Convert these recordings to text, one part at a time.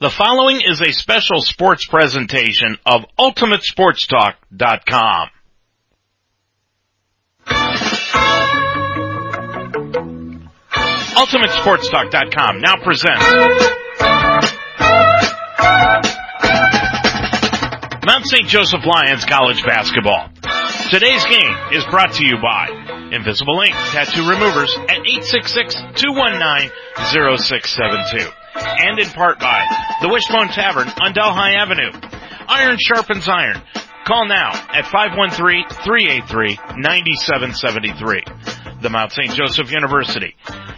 The following is a special sports presentation of UltimateSportsTalk.com. UltimateSportsTalk.com now presents Mount St. Joseph Lions College Basketball. Today's game is brought to you by Invisible Ink Tattoo Removers at 866-219-0672 and in part by the Wishbone Tavern on Delhi Avenue. Iron sharpens iron. Call now at 513-383-9773. The Mount St. Joseph University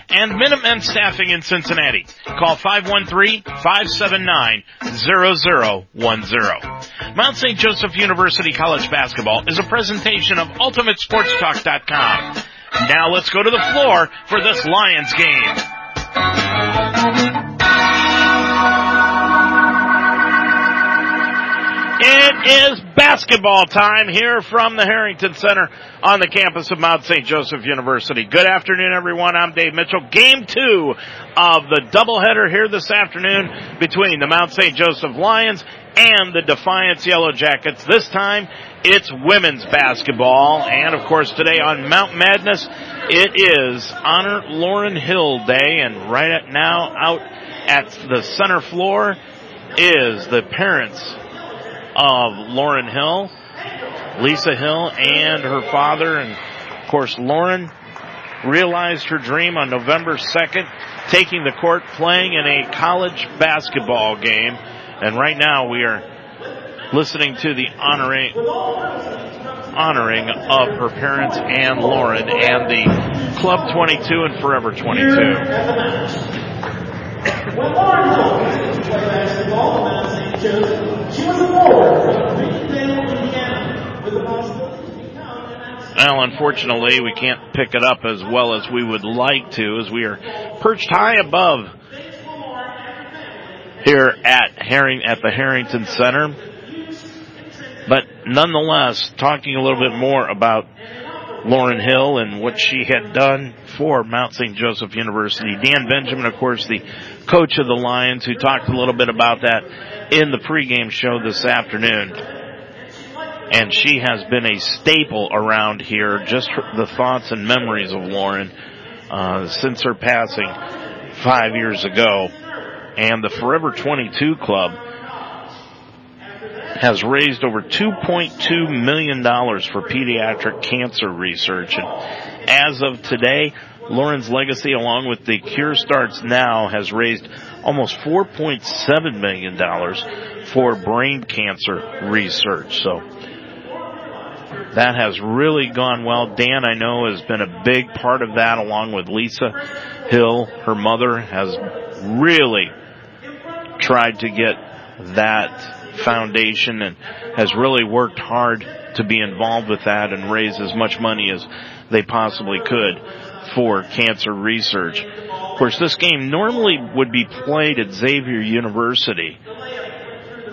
and Minutemen Staffing in Cincinnati. Call 513-579-0010. Mount St. Joseph University College Basketball is a presentation of UltimateSportsTalk.com. Now let's go to the floor for this Lions game. It is basketball time here from the Harrington Center on the campus of Mount St. Joseph University. Good afternoon, everyone. I'm Dave Mitchell. Game two of the doubleheader here this afternoon between the Mount St. Joseph Lions and the Defiance Yellow Jackets. This time, it's women's basketball. And of course, today on Mount Madness, it is Honor Lauren Hill Day. And right now, out at the center floor is the parents of Lauren Hill, Lisa Hill, and her father. And of course, Lauren realized her dream on November 2nd, taking the court, playing in a college basketball game. And right now we are listening to the honoring, honoring of her parents and Lauren and the Club 22 and Forever 22. When Lauren basketball well, unfortunately, we can't pick it up as well as we would like to, as we are perched high above here at Herring at the Harrington Center. But nonetheless, talking a little bit more about Lauren Hill and what she had done for Mount St. Joseph University. Dan Benjamin, of course, the coach of the Lions, who talked a little bit about that in the pregame show this afternoon. And she has been a staple around here, just the thoughts and memories of Lauren, uh, since her passing five years ago. And the Forever 22 Club has raised over $2.2 million for pediatric cancer research. And as of today, Lauren's legacy along with the Cure Starts Now has raised almost $4.7 million for brain cancer research. So that has really gone well. Dan, I know, has been a big part of that along with Lisa Hill. Her mother has really tried to get that Foundation and has really worked hard to be involved with that and raise as much money as they possibly could for cancer research. Of course, this game normally would be played at Xavier University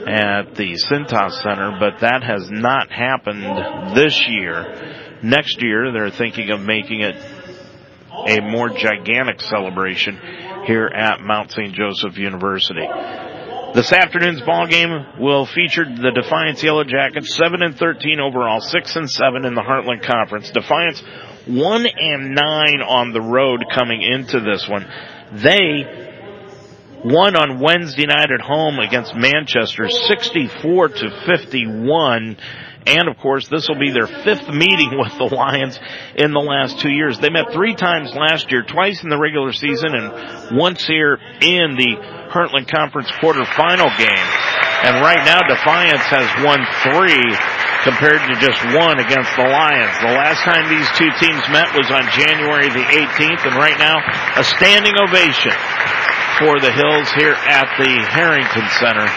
at the Cintas Center, but that has not happened this year. Next year, they're thinking of making it a more gigantic celebration here at Mount St. Joseph University. This afternoon's ball game will feature the Defiance Yellow Jackets, seven and thirteen overall, six and seven in the Heartland Conference. Defiance one and nine on the road coming into this one. They won on Wednesday night at home against Manchester, sixty-four to fifty-one. And of course, this will be their fifth meeting with the Lions in the last two years. They met three times last year, twice in the regular season and once here in the Heartland Conference quarterfinal game. And right now Defiance has won three compared to just one against the Lions. The last time these two teams met was on January the 18th and right now a standing ovation for the Hills here at the Harrington Center.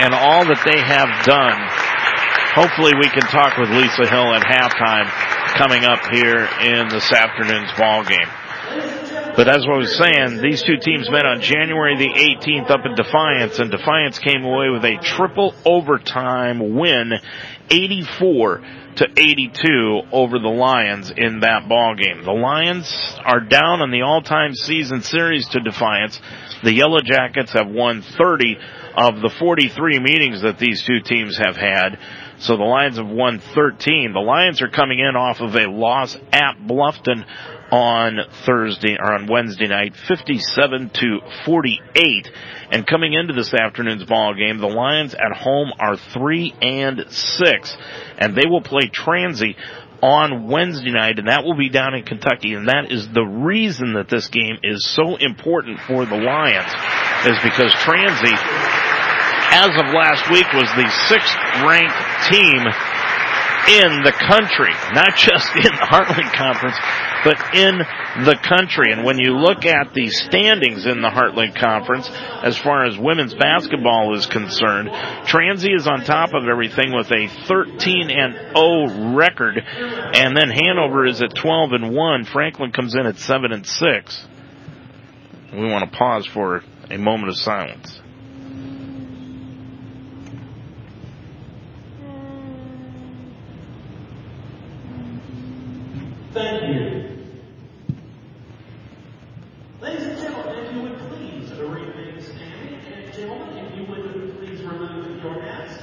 And all that they have done, hopefully we can talk with Lisa Hill at halftime coming up here in this afternoon's ball game. But as I was saying, these two teams met on January the 18th up in Defiance, and Defiance came away with a triple overtime win, 84 to 82 over the Lions in that ball game. The Lions are down on the all-time season series to Defiance. The Yellow Jackets have won 30 of the 43 meetings that these two teams have had. So the Lions have won 13. The Lions are coming in off of a loss at Bluffton on Thursday or on Wednesday night, 57 to 48. And coming into this afternoon's ball game, the Lions at home are three and six, and they will play Transy on Wednesday night, and that will be down in Kentucky. And that is the reason that this game is so important for the Lions, is because Transy, as of last week, was the sixth ranked team in the country, not just in the Heartland Conference, but in the country. And when you look at the standings in the Heartland Conference, as far as women's basketball is concerned, Transy is on top of everything with a 13 and 0 record, and then Hanover is at 12 and 1. Franklin comes in at 7 and 6. We want to pause for a moment of silence. Thank you. Ladies and gentlemen, if you would please remain standing, and gentlemen, if you would please remove your hats.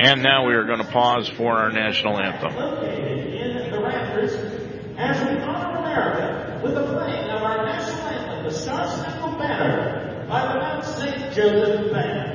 And now we are going to pause for our national anthem. Located in the rafters, as we honor America with the playing of our national anthem, the Star Spangled Banner, by the Mount St. Joseph Band.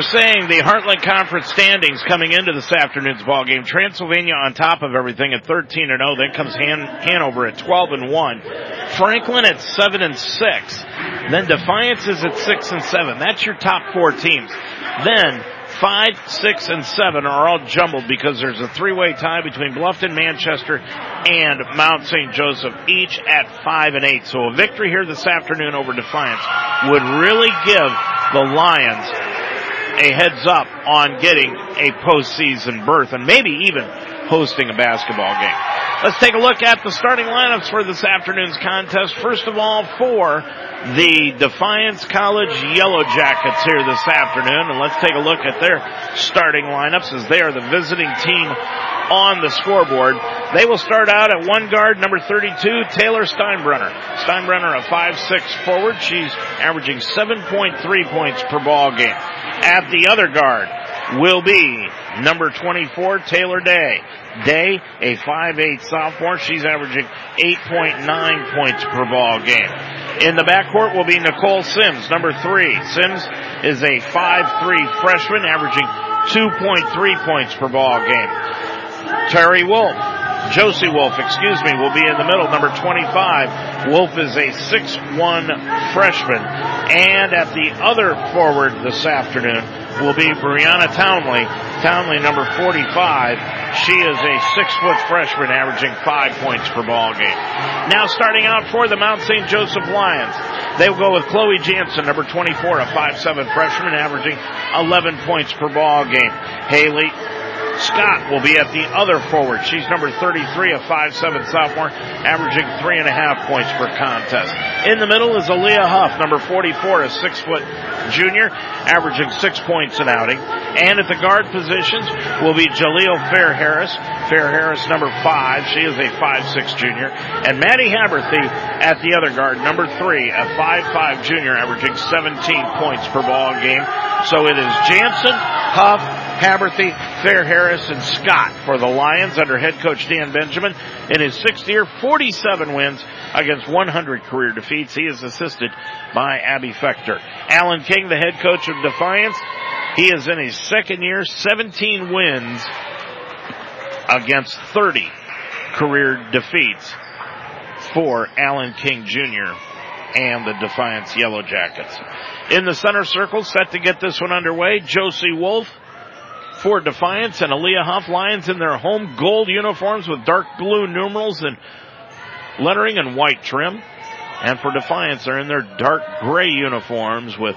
As saying, the Heartland Conference standings coming into this afternoon's ball game. Transylvania on top of everything at 13 and 0. Then comes Han- Hanover at 12 and 1. Franklin at 7 and 6. Then Defiance is at 6 and 7. That's your top four teams. Then five, six, and seven are all jumbled because there's a three-way tie between Bluffton, Manchester, and Mount St. Joseph, each at five and eight. So a victory here this afternoon over Defiance would really give the Lions a heads up on getting a postseason berth and maybe even hosting a basketball game. Let's take a look at the starting lineups for this afternoon's contest. First of all, for the Defiance College Yellow Jackets here this afternoon, and let's take a look at their starting lineups as they are the visiting team on the scoreboard. They will start out at one guard, number 32, Taylor Steinbrenner. Steinbrenner, a 5'6 forward. She's averaging 7.3 points per ball game. At the other guard will be number 24, Taylor Day. Day, a 5'8 sophomore. She's averaging 8.9 points per ball game. In the backcourt will be Nicole Sims, number three. Sims is a 5'3 freshman, averaging 2.3 points per ball game. Terry Wolf, Josie Wolf, excuse me, will be in the middle, number 25. Wolf is a 6'1 freshman. And at the other forward this afternoon will be Brianna Townley. Townley, number 45. She is a six foot freshman averaging five points per ball game. Now starting out for the Mount St. Joseph Lions. They will go with Chloe Jansen, number 24, a 5'7 freshman averaging 11 points per ball game. Haley Scott will be at the other forward. She's number 33, a 5'7 sophomore, averaging three and a half points per contest. In the middle is Aaliyah Huff, number 44, a six foot junior, averaging six points an outing. And at the guard positions will be Jaleel Fair Harris. Fair Harris, number five. She is a five-six junior. And Maddie Haberthy at the other guard, number three, a five-five junior, averaging 17 points per ball game. So it is Jansen, Huff, Haberthy, Fair Harris, and Scott for the Lions under head coach Dan Benjamin. In his sixth year, 47 wins against 100 career defeats. He is assisted by Abby Fechter. Alan King, the head coach of Defiance, he is in his second year, 17 wins against 30 career defeats for Alan King Jr. and the Defiance Yellow Jackets. In the center circle, set to get this one underway, Josie Wolf for Defiance and Aaliyah Huff Lions in their home gold uniforms with dark blue numerals and lettering and white trim. And for Defiance, they're in their dark gray uniforms with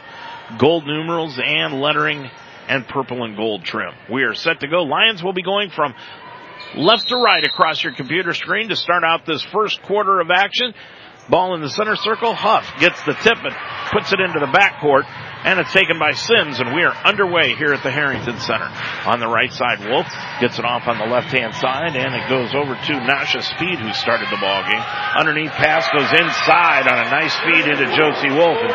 gold numerals and lettering and purple and gold trim. We are set to go. Lions will be going from left to right across your computer screen to start out this first quarter of action. Ball in the center circle. Huff gets the tip and puts it into the backcourt, and it's taken by Sims, and we are underway here at the Harrington Center. On the right side, Wolf gets it off on the left-hand side, and it goes over to Nisha Speed, who started the ball game. Underneath pass goes inside on a nice feed into Josie Wolf, and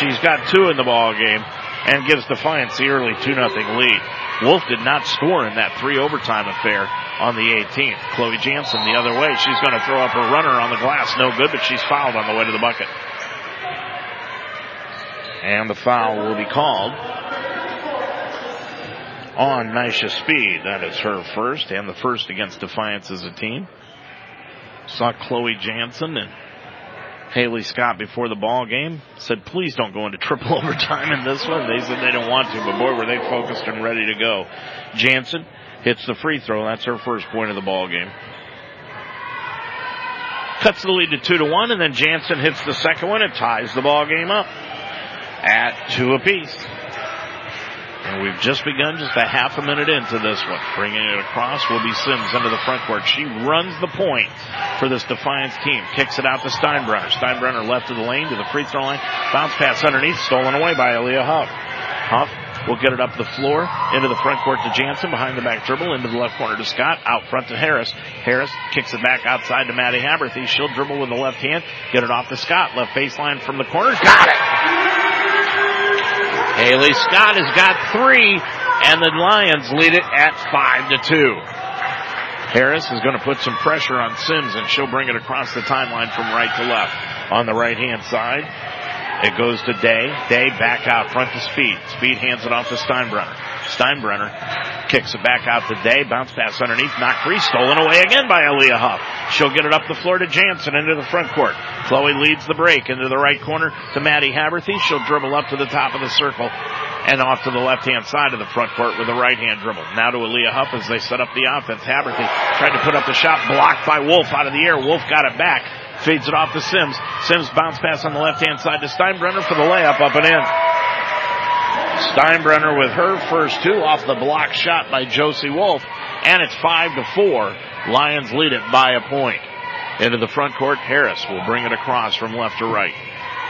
she's got two in the ball game and gives Defiance the early 2 0 lead. Wolf did not score in that three overtime affair on the 18th. Chloe Jansen the other way. She's going to throw up her runner on the glass. No good, but she's fouled on the way to the bucket. And the foul will be called on Nisha Speed. That is her first and the first against Defiance as a team. Saw Chloe Jansen and Haley Scott before the ball game said, please don't go into triple overtime in this one. They said they don't want to, but boy, were they focused and ready to go. Jansen hits the free throw. That's her first point of the ball game. Cuts the lead to two to one, and then Jansen hits the second one It ties the ball game up at two apiece. And we've just begun just a half a minute into this one. Bringing it across will be Sims into the front court. She runs the point for this Defiance team. Kicks it out to Steinbrenner. Steinbrenner left of the lane to the free throw line. Bounce pass underneath. Stolen away by Aaliyah Huff. Huff will get it up the floor into the front court to Jansen. Behind the back dribble into the left corner to Scott. Out front to Harris. Harris kicks it back outside to Maddie Haberthy. She'll dribble with the left hand. Get it off to Scott. Left baseline from the corner. Got it! Haley Scott has got three, and the Lions lead it at five to two. Harris is going to put some pressure on Sims, and she'll bring it across the timeline from right to left. On the right hand side, it goes to Day. Day back out front to Speed. Speed hands it off to Steinbrenner. Steinbrenner kicks it back out to Day. Bounce pass underneath. Knock free. Stolen away again by Aaliyah Huff. She'll get it up the floor to Jansen into the front court. Chloe leads the break into the right corner to Maddie Haberthy. She'll dribble up to the top of the circle and off to the left hand side of the front court with a right hand dribble. Now to Aaliyah Huff as they set up the offense. Haberthy tried to put up the shot blocked by Wolf out of the air. Wolf got it back. Feeds it off to Sims. Sims bounce pass on the left hand side to Steinbrenner for the layup up and in. Steinbrenner with her first two off the block shot by Josie Wolf. And it's five to four. Lions lead it by a point. Into the front court, Harris will bring it across from left to right.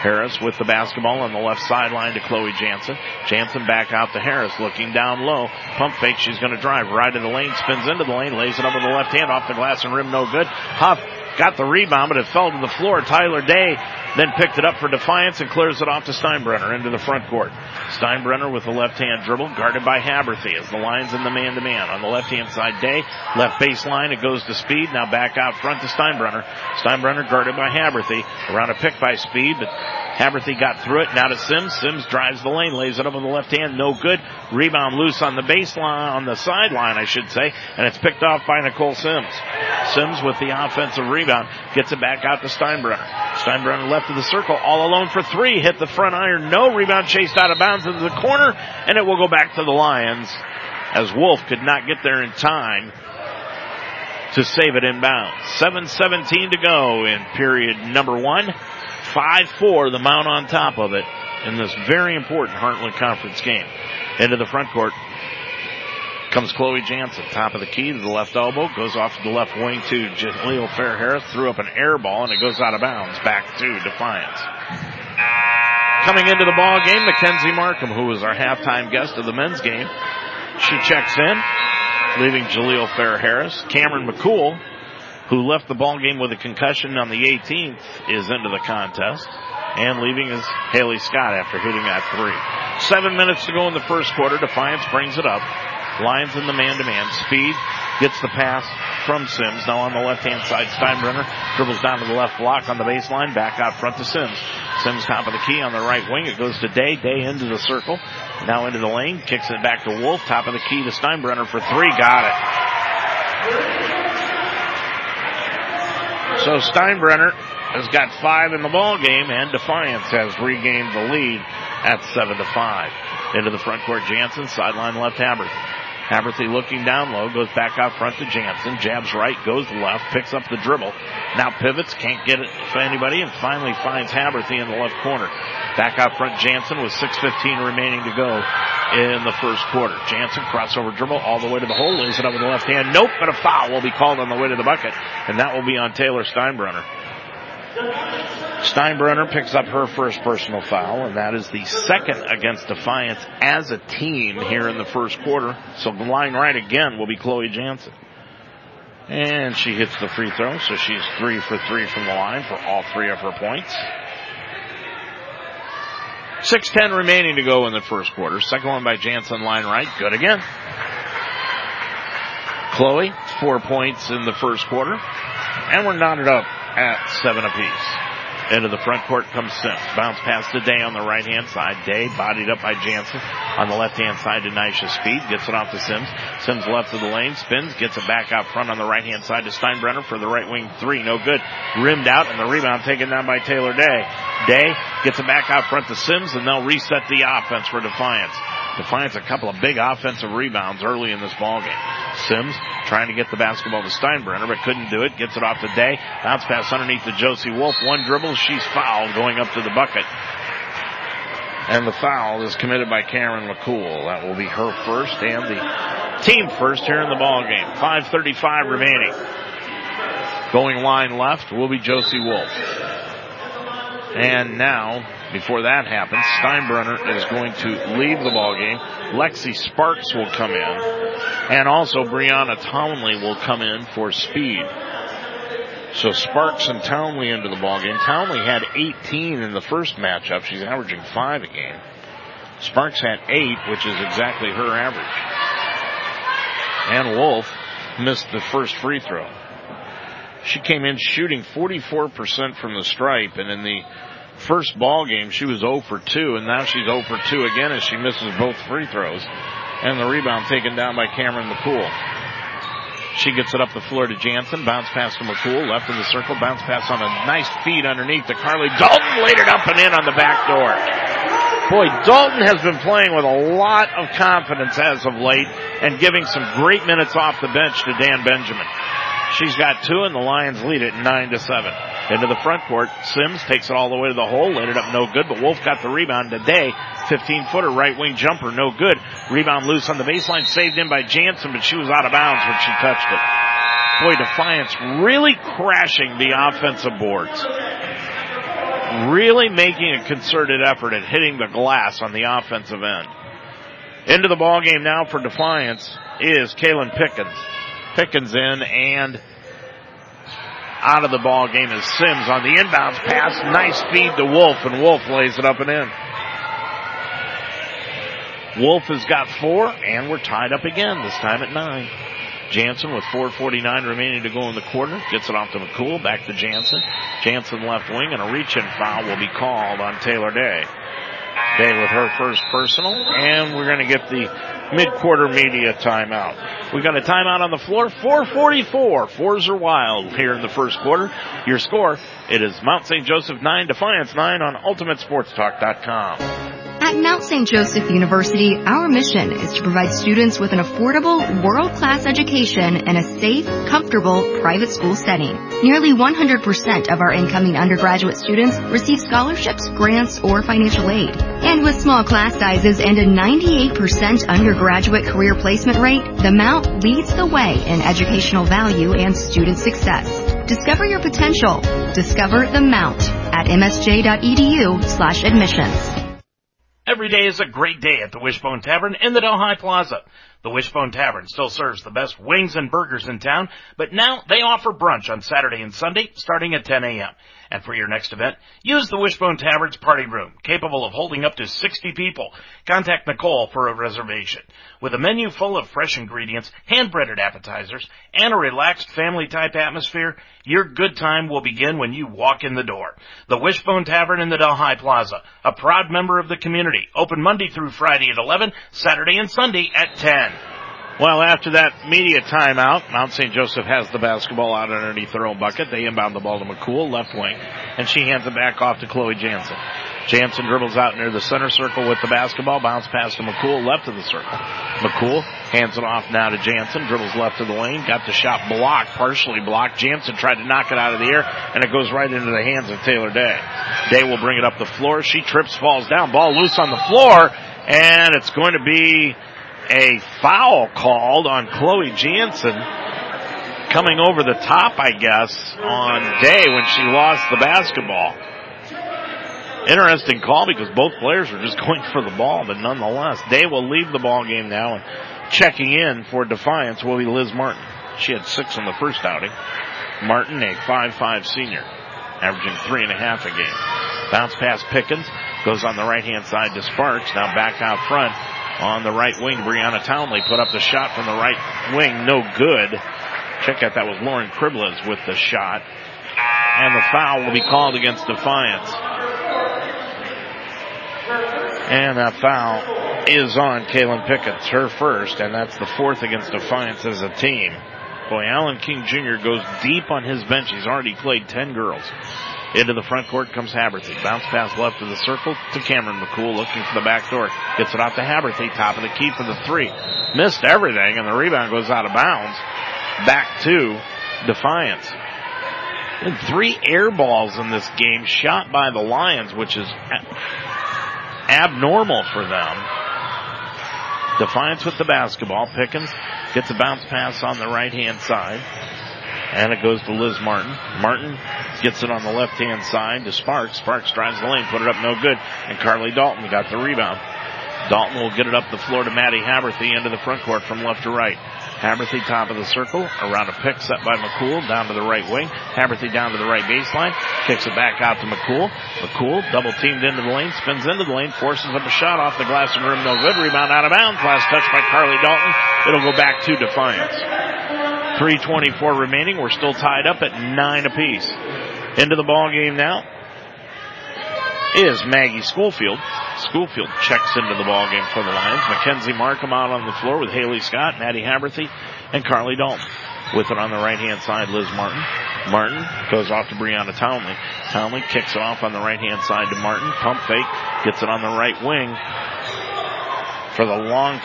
Harris with the basketball on the left sideline to Chloe Jansen. Jansen back out to Harris looking down low. Pump fake. She's going to drive right in the lane, spins into the lane, lays it up with the left hand off the glass and rim. No good. Huff got the rebound, but it fell to the floor. Tyler Day then picked it up for defiance and clears it off to Steinbrenner into the front court. Steinbrenner with the left hand dribble, guarded by Haberthy as the line's in the man to man. On the left hand side, Day, left baseline, it goes to Speed, now back out front to Steinbrenner. Steinbrenner guarded by Haberthy, around a pick by Speed, but Haberthy got through it, now to Sims. Sims drives the lane, lays it up on the left hand, no good. Rebound loose on the baseline, on the sideline, I should say, and it's picked off by Nicole Sims. Sims with the offensive rebound, gets it back out to Steinbrenner. Steinbrenner left of the circle, all alone for three, hit the front iron, no rebound, chased out of bounds into the corner, and it will go back to the Lions as Wolf could not get there in time to save it in bounds. 7.17 to go in period number one. 5-4, the mount on top of it in this very important Heartland Conference game. Into the front court. Comes Chloe Jansen, top of the key to the left elbow, goes off to the left wing to Jaleel Fair Harris, threw up an air ball and it goes out of bounds back to Defiance. Coming into the ball game, Mackenzie Markham, who was our halftime guest of the men's game. She checks in, leaving Jaleel Fair Harris. Cameron McCool, who left the ball game with a concussion on the 18th, is into the contest. And leaving is Haley Scott after hitting that three. Seven minutes to go in the first quarter. Defiance brings it up. Lions in the man-to-man. Speed gets the pass from Sims. Now on the left-hand side, Steinbrenner dribbles down to the left block on the baseline. Back out front to Sims. Sims top of the key on the right wing. It goes to Day. Day into the circle. Now into the lane. Kicks it back to Wolf. Top of the key to Steinbrenner for three. Got it. So Steinbrenner has got five in the ball game, and Defiance has regained the lead at seven to five. Into the front court, Jansen sideline left Haberthy. Haberthy looking down low, goes back out front to Jansen, jabs right, goes left, picks up the dribble. Now pivots, can't get it for anybody, and finally finds Haberthy in the left corner. Back out front, Jansen with 6.15 remaining to go in the first quarter. Jansen crossover dribble all the way to the hole, lays it up with the left hand. Nope, but a foul will be called on the way to the bucket, and that will be on Taylor Steinbrenner. Steinbrenner picks up her first personal foul, and that is the second against Defiance as a team here in the first quarter. So the line right again will be Chloe Jansen. And she hits the free throw, so she's three for three from the line for all three of her points. 6.10 remaining to go in the first quarter. Second one by Jansen, line right. Good again. Chloe, four points in the first quarter. And we're knotted up at seven apiece. Into the front court comes Sims. Bounce pass to Day on the right hand side. Day bodied up by Jansen. On the left hand side to Nisha Speed. Gets it off to Sims. Sims left of the lane. Spins. Gets it back out front on the right hand side to Steinbrenner for the right wing three. No good. Rimmed out and the rebound taken down by Taylor Day. Day gets it back out front to Sims and they'll reset the offense for Defiance. Defiance a couple of big offensive rebounds early in this ball game. Sims trying to get the basketball to Steinbrenner, but couldn't do it. Gets it off to Day. Bounce pass underneath to Josie Wolf. One dribble. She's fouled going up to the bucket. And the foul is committed by Karen McCool. That will be her first and the team first here in the ball game. 5.35 remaining. Going line left will be Josie Wolf. And now, before that happens, Steinbrenner is going to leave the ball game. Lexi Sparks will come in. And also Brianna Townley will come in for speed. So Sparks and Townley into the ball game. Townley had 18 in the first matchup. She's averaging five a game. Sparks had eight, which is exactly her average. And Wolf missed the first free throw. She came in shooting 44% from the stripe, and in the first ball game she was 0 for 2, and now she's 0 for 2 again as she misses both free throws. And the rebound taken down by Cameron McCool. She gets it up the floor to Jansen. Bounce pass to McCool. Left of the circle. Bounce pass on a nice feed underneath to Carly. Dalton laid it up and in on the back door. Boy, Dalton has been playing with a lot of confidence as of late and giving some great minutes off the bench to Dan Benjamin. She's got two and the Lions lead it nine to seven. Into the front court, Sims takes it all the way to the hole, it up no good, but Wolf got the rebound today. 15 footer right wing jumper, no good. Rebound loose on the baseline, saved in by Jansen, but she was out of bounds when she touched it. Boy, Defiance really crashing the offensive boards. Really making a concerted effort at hitting the glass on the offensive end. Into the ball game now for Defiance is Kaylin Pickens. Pickens in and out of the ball game is Sims on the inbounds pass. Nice feed to Wolf and Wolf lays it up and in. Wolf has got four and we're tied up again, this time at nine. Jansen with 4.49 remaining to go in the quarter. Gets it off to McCool. Back to Jansen. Jansen left wing and a reach in foul will be called on Taylor Day. Day with her first personal and we're going to get the mid-quarter media timeout. We got a timeout on the floor. 444. Fours are wild here in the first quarter. Your score, it is Mount St. Joseph 9, Defiance 9 on UltimateSportsTalk.com. At Mount St. Joseph University, our mission is to provide students with an affordable, world-class education in a safe, comfortable, private school setting. Nearly 100% of our incoming undergraduate students receive scholarships, grants, or financial aid. And with small class sizes and a 98% undergraduate career placement rate, the Mount leads the way in educational value and student success. Discover your potential. Discover the Mount at msj.edu slash admissions. Every day is a great day at the Wishbone Tavern in the Delhi Plaza. The Wishbone Tavern still serves the best wings and burgers in town, but now they offer brunch on Saturday and Sunday starting at 10 a.m. And for your next event, use the Wishbone Tavern's party room, capable of holding up to 60 people. Contact Nicole for a reservation. With a menu full of fresh ingredients, hand-breaded appetizers, and a relaxed family-type atmosphere, your good time will begin when you walk in the door. The Wishbone Tavern in the Delhi Plaza, a proud member of the community, open Monday through Friday at 11, Saturday and Sunday at 10. Well, after that media timeout, Mount St. Joseph has the basketball out underneath their own bucket. They inbound the ball to McCool, left wing, and she hands it back off to Chloe Jansen. Jansen dribbles out near the center circle with the basketball, bounce pass to McCool, left of the circle. McCool hands it off now to Jansen, dribbles left of the lane, got the shot blocked, partially blocked. Jansen tried to knock it out of the air, and it goes right into the hands of Taylor Day. Day will bring it up the floor. She trips, falls down, ball loose on the floor, and it's going to be a foul called on Chloe Jansen coming over the top, I guess, on Day when she lost the basketball. Interesting call because both players were just going for the ball, but nonetheless, Day will leave the ball game now and checking in for Defiance will be Liz Martin. She had six in the first outing. Martin, a 5-5 senior, averaging three and a half a game. Bounce pass Pickens goes on the right hand side to Sparks. Now back out front on the right wing. Brianna Townley put up the shot from the right wing. No good. Check out that was Lauren Kriblez with the shot. And the foul will be called against Defiance. And that foul is on Kaylin Pickens, her first, and that's the fourth against Defiance as a team. Boy, Alan King Jr. goes deep on his bench. He's already played 10 girls. Into the front court comes Haberthy. Bounce pass left of the circle to Cameron McCool looking for the back door. Gets it off to Haberthy. Top of the key for the three. Missed everything and the rebound goes out of bounds. Back to Defiance. And three air balls in this game shot by the Lions, which is abnormal for them. Defiance with the basketball. Pickens gets a bounce pass on the right hand side. And it goes to Liz Martin. Martin gets it on the left hand side to Sparks. Sparks drives the lane, put it up no good. And Carly Dalton got the rebound. Dalton will get it up the floor to Maddie Haberthy into the front court from left to right. Haberthy top of the circle, around a pick set by McCool, down to the right wing. Haberthy down to the right baseline, kicks it back out to McCool. McCool double teamed into the lane, spins into the lane, forces up a shot off the glass and rim, no good. Rebound out of bounds. Last touch by Carly Dalton. It'll go back to Defiance. 324 remaining. We're still tied up at nine apiece. Into the ball game now is Maggie Schoolfield. Schoolfield checks into the ball game for the Lions. Mackenzie Markham out on the floor with Haley Scott, Maddie Haberthy, and Carly Dalton. With it on the right hand side, Liz Martin. Martin goes off to Brianna Townley. Townley kicks it off on the right hand side to Martin. Pump fake, gets it on the right wing for the long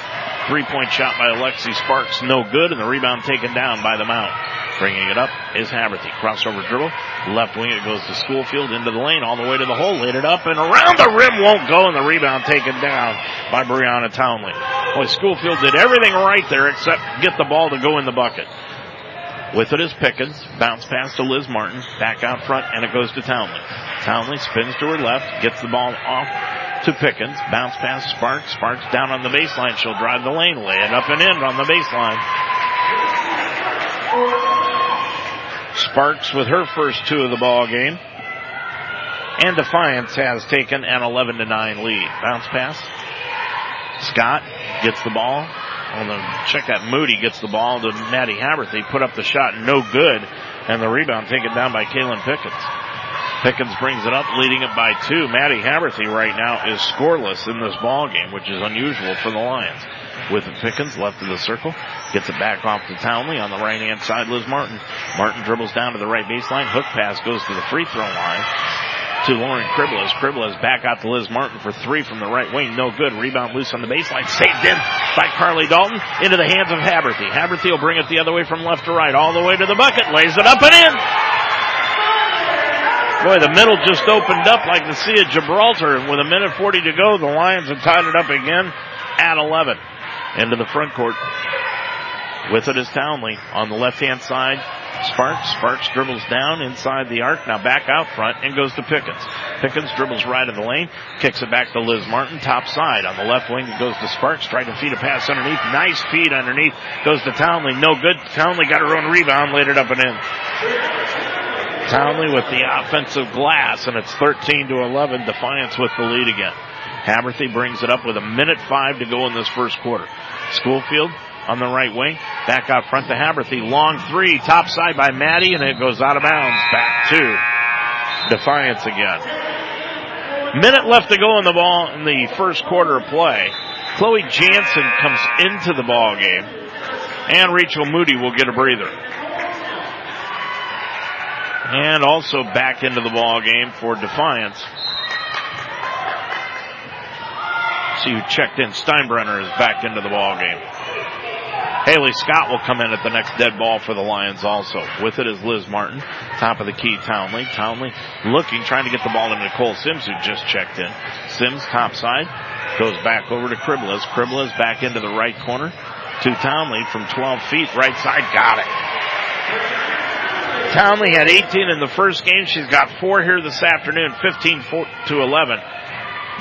three point shot by Alexi Sparks. No good, and the rebound taken down by the Mount. Bringing it up is Haberthy. Crossover dribble. Left wing it goes to Schoolfield into the lane all the way to the hole. Laid it up and around the rim won't go and the rebound taken down by Brianna Townley. Boy, Schoolfield did everything right there except get the ball to go in the bucket. With it is Pickens. Bounce pass to Liz Martin. Back out front and it goes to Townley. Townley spins to her left. Gets the ball off to Pickens. Bounce pass Sparks. Sparks down on the baseline. She'll drive the lane. Lay it up and in on the baseline. Sparks with her first two of the ball game. And Defiance has taken an 11 to 9 lead. Bounce pass. Scott gets the ball. On the check that Moody gets the ball to Maddie Haberth. Haberthy. Put up the shot, no good. And the rebound taken down by Kaylin Pickens. Pickens brings it up, leading it by two. Maddie Haberthy right now is scoreless in this ball game, which is unusual for the Lions. With Pickens left of the circle, gets it back off to Townley on the right hand side. Liz Martin. Martin dribbles down to the right baseline. Hook pass goes to the free throw line. to Lauren Cribbles. Cribbles back out to Liz Martin for three from the right wing. No good. Rebound loose on the baseline. Saved in by Carly Dalton into the hands of Haberthy. Haberthy will bring it the other way from left to right, all the way to the bucket. Lays it up and in. Boy, the middle just opened up like the Sea of Gibraltar. And with a minute 40 to go, the Lions have tied it up again at 11. Into the front court. With it is Townley on the left hand side. Sparks. Sparks dribbles down inside the arc. Now back out front and goes to Pickens. Pickens dribbles right in the lane. Kicks it back to Liz Martin. Top side on the left wing. It goes to Sparks. Trying to feed a pass underneath. Nice feed underneath. Goes to Townley. No good. Townley got her own rebound. Laid it up and in. Townley with the offensive glass and it's 13 to 11. Defiance with the lead again. Haberthy brings it up with a minute five to go in this first quarter. Schoolfield on the right wing. Back out front to Haberthy. Long three, top side by Maddie, and it goes out of bounds. Back to Defiance again. Minute left to go in the ball in the first quarter of play. Chloe Jansen comes into the ball game, and Rachel Moody will get a breather. And also back into the ball game for Defiance. See who checked in. Steinbrenner is back into the ball game. Haley Scott will come in at the next dead ball for the Lions also. With it is Liz Martin. Top of the key, Townley. Townley looking, trying to get the ball to Nicole Sims who just checked in. Sims top side. Goes back over to Kribbles. Kribbles back into the right corner to Townley from 12 feet. Right side. Got it. Townley had 18 in the first game. She's got four here this afternoon. 15 to 11.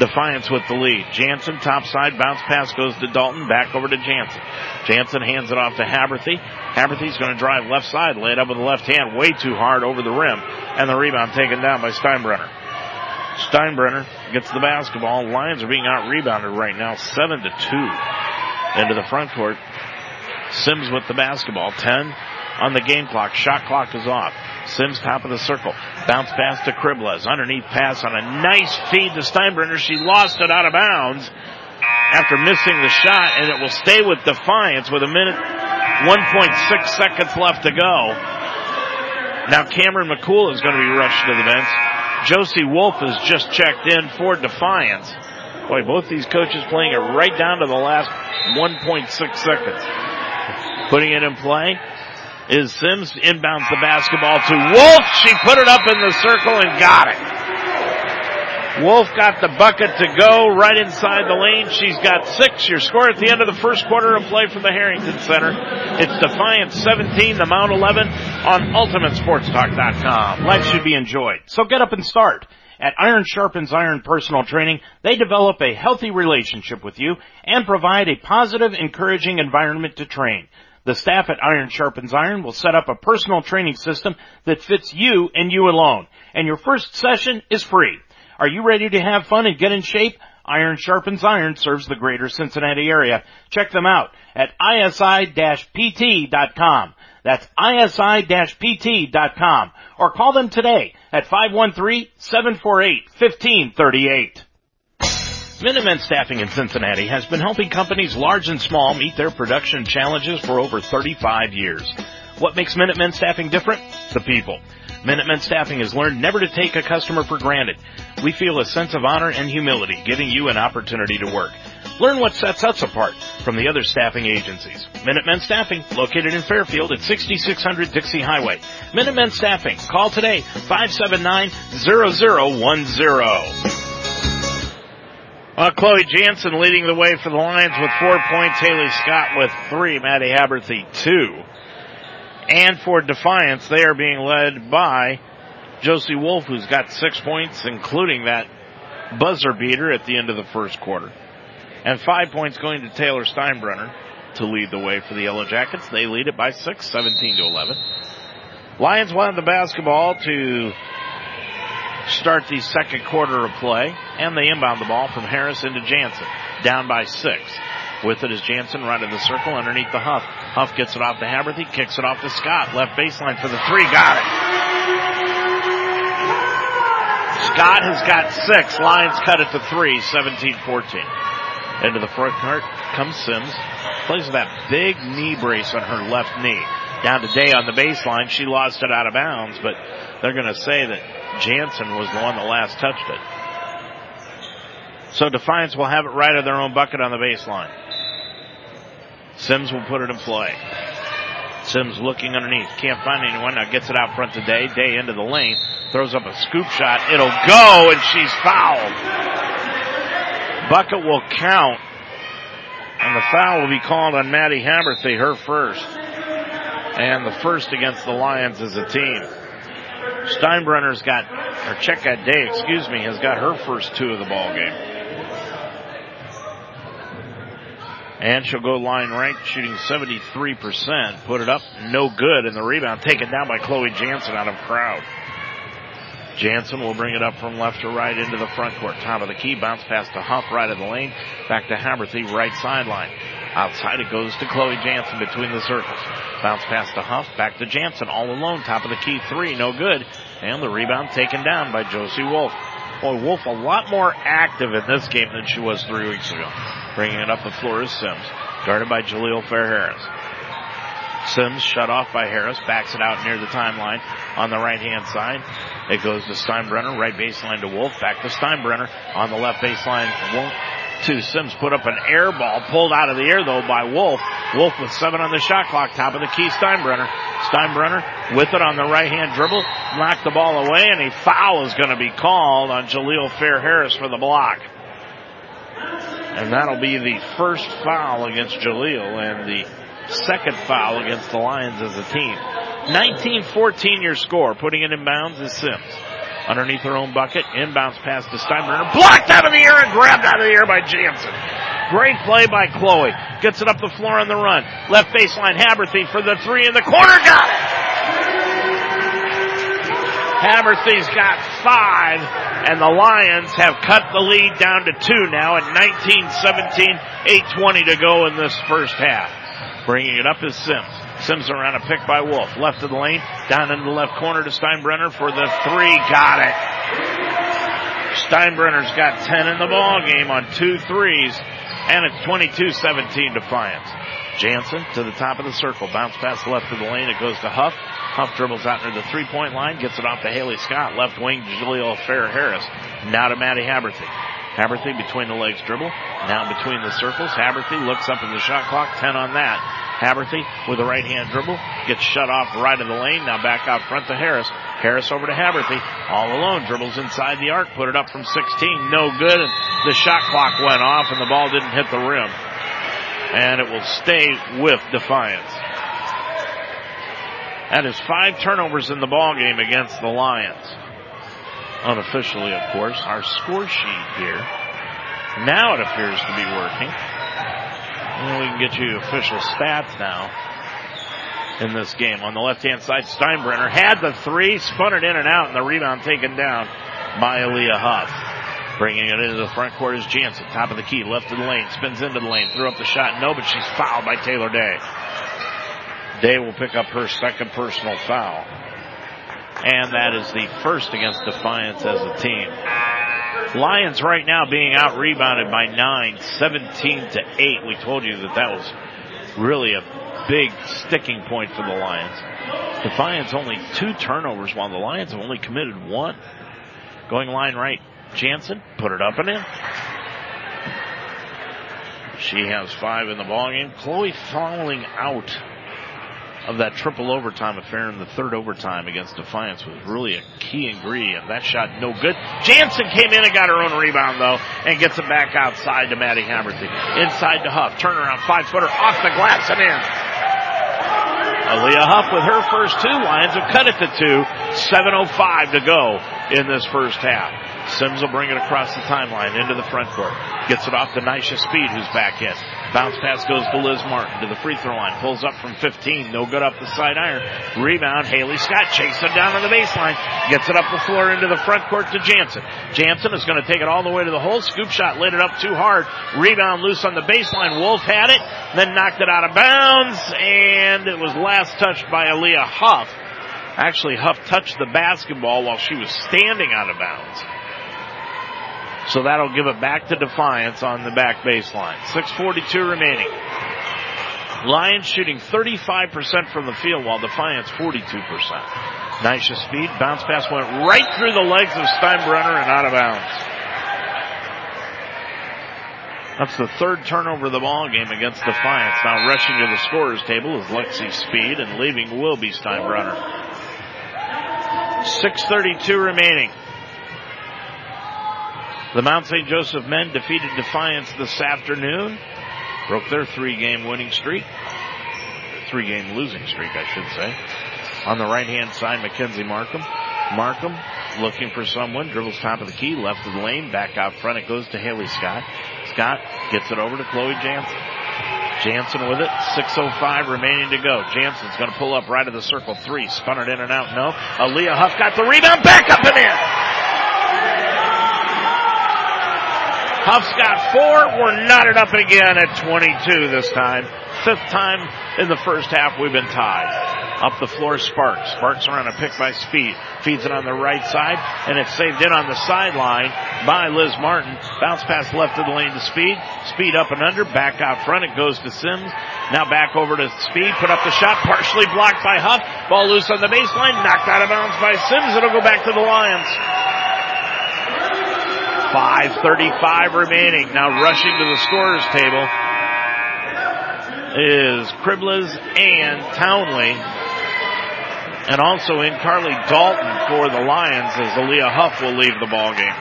Defiance with the lead. Jansen, top side, bounce pass goes to Dalton, back over to Jansen. Jansen hands it off to Haberthy. Haberthy's going to drive left side, lay it up with the left hand, way too hard over the rim, and the rebound taken down by Steinbrenner. Steinbrenner gets the basketball. Lions are being out rebounded right now, seven to two. Into the front court. Sims with the basketball. Ten on the game clock. Shot clock is off. Sims top of the circle. Bounce pass to Kribbles. Underneath pass on a nice feed to Steinbrenner. She lost it out of bounds after missing the shot and it will stay with Defiance with a minute, 1.6 seconds left to go. Now Cameron McCool is going to be rushed to the bench. Josie Wolf has just checked in for Defiance. Boy, both these coaches playing it right down to the last 1.6 seconds. Putting it in play is Sims inbounds the basketball to Wolf. She put it up in the circle and got it. Wolf got the bucket to go right inside the lane. She's got six. Your score at the end of the first quarter of play from the Harrington Center. It's Defiance 17, the Mount 11 on UltimateSportsTalk.com. Life should be enjoyed. So get up and start. At Iron Sharpens Iron Personal Training, they develop a healthy relationship with you and provide a positive, encouraging environment to train. The staff at Iron Sharpens Iron will set up a personal training system that fits you and you alone. And your first session is free. Are you ready to have fun and get in shape? Iron Sharpens Iron serves the greater Cincinnati area. Check them out at isi-pt.com. That's isi-pt.com. Or call them today at 513-748-1538. Minutemen Staffing in Cincinnati has been helping companies large and small meet their production challenges for over 35 years. What makes Minutemen Staffing different? The people. Minutemen Staffing has learned never to take a customer for granted. We feel a sense of honor and humility giving you an opportunity to work. Learn what sets us apart from the other staffing agencies. Minutemen Staffing, located in Fairfield at 6600 Dixie Highway. Minutemen Staffing, call today, 579-0010. Well, Chloe Jansen leading the way for the Lions with four points. Haley Scott with three. Maddie Haberthy two. And for Defiance, they are being led by Josie Wolf, who's got six points, including that buzzer beater at the end of the first quarter. And five points going to Taylor Steinbrenner to lead the way for the Yellow Jackets. They lead it by six, 17 to 11. Lions wanted the basketball to start the second quarter of play, and they inbound the ball from Harris into Jansen, down by six. With it is Jansen right in the circle underneath the Huff. Huff gets it off to Haberthy, kicks it off to Scott, left baseline for the three, got it. Scott has got six. Lions cut it to three, 17-14. Into the front court comes Sims. Plays with that big knee brace on her left knee. Down to Day on the baseline. She lost it out of bounds, but they're going to say that Jansen was the one that last touched it. So Defiance will have it right at their own bucket on the baseline. Sims will put it in play. Sims looking underneath. Can't find anyone. Now gets it out front to Day. Day into the lane. Throws up a scoop shot. It'll go and she's fouled. Bucket will count. And the foul will be called on Maddie Haberthy, her first. And the first against the Lions as a team. Steinbrenner's got, or Checka Day, excuse me, has got her first two of the ball game. And she'll go line right, shooting 73%. Put it up, no good. And the rebound taken down by Chloe Jansen out of crowd. Jansen will bring it up from left to right into the front court. Top of the key, bounce pass to Huff right of the lane. Back to Haberthy, right sideline. Outside it goes to Chloe Jansen between the circles. Bounce pass to Huff, back to Jansen, all alone. Top of the key, three, no good. And the rebound taken down by Josie Wolf. Boy, Wolf a lot more active in this game than she was three weeks ago. Bringing it up the floor is Sims. Guarded by Jaleel Fair Harris. Sims shut off by Harris, backs it out near the timeline on the right hand side. It goes to Steinbrenner, right baseline to Wolf, back to Steinbrenner on the left baseline. Wolf to Sims put up an air ball, pulled out of the air though by Wolf. Wolf with seven on the shot clock, top of the key Steinbrenner. Steinbrenner with it on the right hand dribble, knocked the ball away and a foul is going to be called on Jaleel Fair Harris for the block. And that'll be the first foul against Jaleel and the second foul against the Lions as a team. 19-14 your score. Putting it in bounds is Sims. Underneath her own bucket, inbounds pass to Steinbrenner. Blocked out of the air and grabbed out of the air by Jansen. Great play by Chloe. Gets it up the floor on the run. Left baseline, Haberthy for the three in the corner. Got it! Haberthy's got five, and the Lions have cut the lead down to two now at 19-17, 8.20 to go in this first half. Bringing it up is Sims. Sims around a pick by Wolf. Left of the lane, down into the left corner to Steinbrenner for the three. Got it. Steinbrenner's got 10 in the ball game on two threes, and it's 22-17 Defiance. Jansen to the top of the circle. Bounce pass left of the lane. It goes to Huff. Huff dribbles out near the three point line, gets it off to Haley Scott. Left wing, Jaleel Fair Harris. Now to Maddie Haberthy. Haberthy between the legs dribble. Now between the circles. Haberthy looks up at the shot clock. 10 on that. Haberthy with a right hand dribble. Gets shut off right of the lane. Now back out front to Harris. Harris over to Haberthy. All alone. Dribbles inside the arc. Put it up from 16. No good. The shot clock went off and the ball didn't hit the rim. And it will stay with Defiance. That is five turnovers in the ball game against the Lions unofficially, of course, our score sheet here. Now it appears to be working. We can get you official stats now in this game. On the left hand side, Steinbrenner had the three, spun it in and out, and the rebound taken down by Aaliyah Huff. Bringing it into the front court is Jansen, top of the key, left of the lane, spins into the lane, threw up the shot, no, but she's fouled by Taylor Day. Day will pick up her second personal foul. And that is the first against Defiance as a team. Lions right now being out rebounded by nine, 17 to eight. We told you that that was really a big sticking point for the Lions. Defiance only two turnovers while the Lions have only committed one. Going line right, Jansen put it up and in. She has five in the ballgame. Chloe falling out of that triple overtime affair in the third overtime against Defiance was really a key ingredient. That shot no good. Jansen came in and got her own rebound though and gets it back outside to Maddie Haberthy. Inside to Huff. Turnaround five footer off the glass and in. Aaliyah Huff with her first two. Lions have cut it to two. 7.05 to go in this first half. Sims will bring it across the timeline into the front court. Gets it off to Nisha Speed, who's back in. Bounce pass goes to Liz Martin to the free throw line. Pulls up from 15. No good up the side iron. Rebound. Haley Scott chases it down on the baseline. Gets it up the floor into the front court to Jansen. Jansen is going to take it all the way to the hole. Scoop shot lit it up too hard. Rebound loose on the baseline. Wolf had it, then knocked it out of bounds, and it was last touched by Aaliyah Huff. Actually, Huff touched the basketball while she was standing out of bounds. So that'll give it back to Defiance on the back baseline. 6.42 remaining. Lions shooting 35% from the field while Defiance 42%. Nisha speed, bounce pass went right through the legs of Steinbrenner and out of bounds. That's the third turnover of the ball game against Defiance. Now rushing to the scorer's table is Lexi Speed and leaving will be Steinbrenner. 6.32 remaining. The Mount St. Joseph men defeated Defiance this afternoon. Broke their three game winning streak. Three game losing streak, I should say. On the right hand side, Mackenzie Markham. Markham looking for someone, dribbles top of the key, left of the lane, back out front. It goes to Haley Scott. Scott gets it over to Chloe Jansen. Jansen with it. 6.05 remaining to go. Jansen's going to pull up right of the circle. Three. Spun it in and out. No. Aaliyah Huff got the rebound. Back up and in. Huff's got four. We're knotted up again at 22 this time. Fifth time in the first half we've been tied. Up the floor, Sparks. Sparks around a pick by Speed. Feeds it on the right side, and it's saved in on the sideline by Liz Martin. Bounce pass left of the lane to Speed. Speed up and under. Back out front. It goes to Sims. Now back over to Speed. Put up the shot. Partially blocked by Huff. Ball loose on the baseline. Knocked out of bounds by Sims. It'll go back to the Lions. 5.35 remaining. Now rushing to the scorer's table is Cribbles and Townley. And also in Carly Dalton for the Lions as Aaliyah Huff will leave the ball game.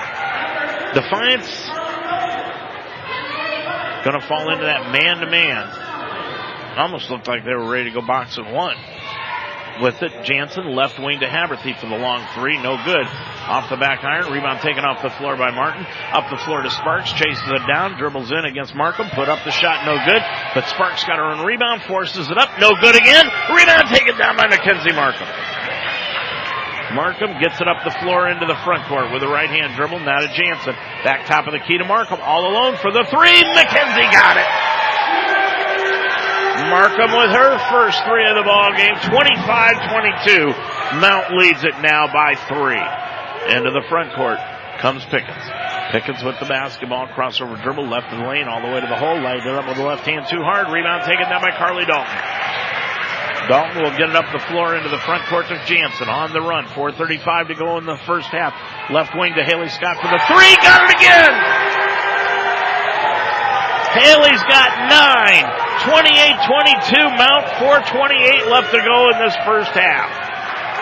Defiance gonna fall into that man to man. Almost looked like they were ready to go box and one with it. Jansen left wing to Haberthy for the long three. No good. Off the back iron. Rebound taken off the floor by Martin. Up the floor to Sparks. Chases it down. Dribbles in against Markham. Put up the shot. No good. But Sparks got her own rebound. Forces it up. No good again. Rebound taken down by Mackenzie Markham. Markham gets it up the floor into the front court with a right hand dribble. Now to Jansen. Back top of the key to Markham. All alone for the three. Mackenzie got it. Markham with her first three of the ball game, 25-22. Mount leads it now by three. Into the front court comes Pickens. Pickens with the basketball, crossover dribble, left of the lane, all the way to the hole, laid it up with the left hand too hard. Rebound taken down by Carly Dalton. Dalton will get it up the floor into the front court to Jansen on the run. 4.35 to go in the first half. Left wing to Haley Scott for the three. Got it again! Haley's got nine. 28-22. Mount 428 left to go in this first half.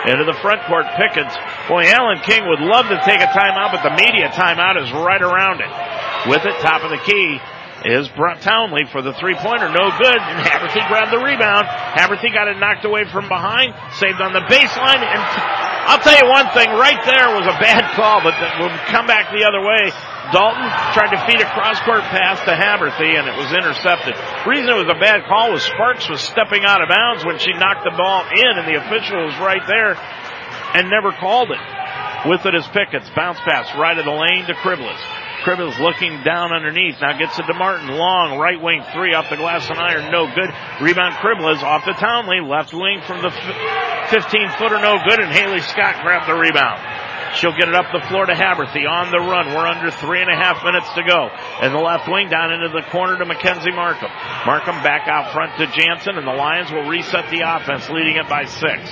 Into the front court, Pickens. Boy, Alan King would love to take a timeout, but the media timeout is right around it. With it, top of the key is Townley for the three pointer. No good. And Haberthy grabbed the rebound. Haberthy got it knocked away from behind, saved on the baseline. And I'll tell you one thing, right there was a bad call, but we'll come back the other way. Dalton tried to feed a cross court pass to Haberthy and it was intercepted. The reason it was a bad call was Sparks was stepping out of bounds when she knocked the ball in and the official was right there and never called it. With it is Pickens. Bounce pass right of the lane to Cribbles. Cribbles looking down underneath. Now gets it to Martin. Long right wing three off the glass and iron. No good. Rebound Cribbles off to Townley. Left wing from the 15 footer. No good. And Haley Scott grabbed the rebound. She'll get it up the floor to Haberthy on the run. We're under three and a half minutes to go. And the left wing down into the corner to Mackenzie Markham. Markham back out front to Jansen and the Lions will reset the offense leading it by six.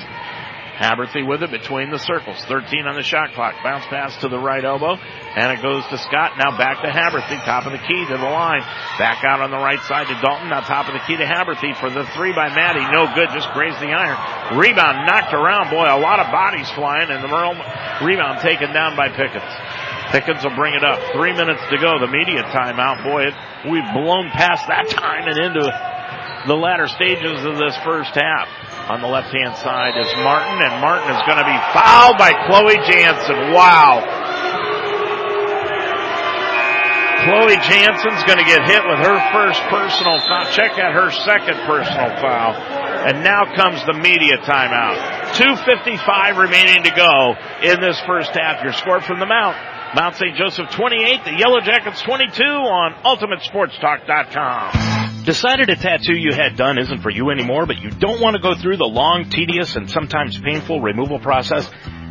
Haberthy with it between the circles. 13 on the shot clock. Bounce pass to the right elbow. And it goes to Scott. Now back to Haberthy. Top of the key to the line. Back out on the right side to Dalton. Now top of the key to Haberthy for the three by Maddie. No good. Just grazed the iron. Rebound knocked around. Boy, a lot of bodies flying. And the rebound taken down by Pickens. Pickens will bring it up. Three minutes to go. The media timeout. Boy, it, we've blown past that time and into the latter stages of this first half. On the left hand side is Martin, and Martin is going to be fouled by Chloe Jansen. Wow. Chloe Jansen's going to get hit with her first personal foul. Check out her second personal foul. And now comes the media timeout. 2.55 remaining to go in this first half. Your score from the Mount. Mount St. Joseph 28, the Yellow Jackets 22 on UltimateSportsTalk.com. Decided a tattoo you had done isn't for you anymore, but you don't want to go through the long, tedious, and sometimes painful removal process?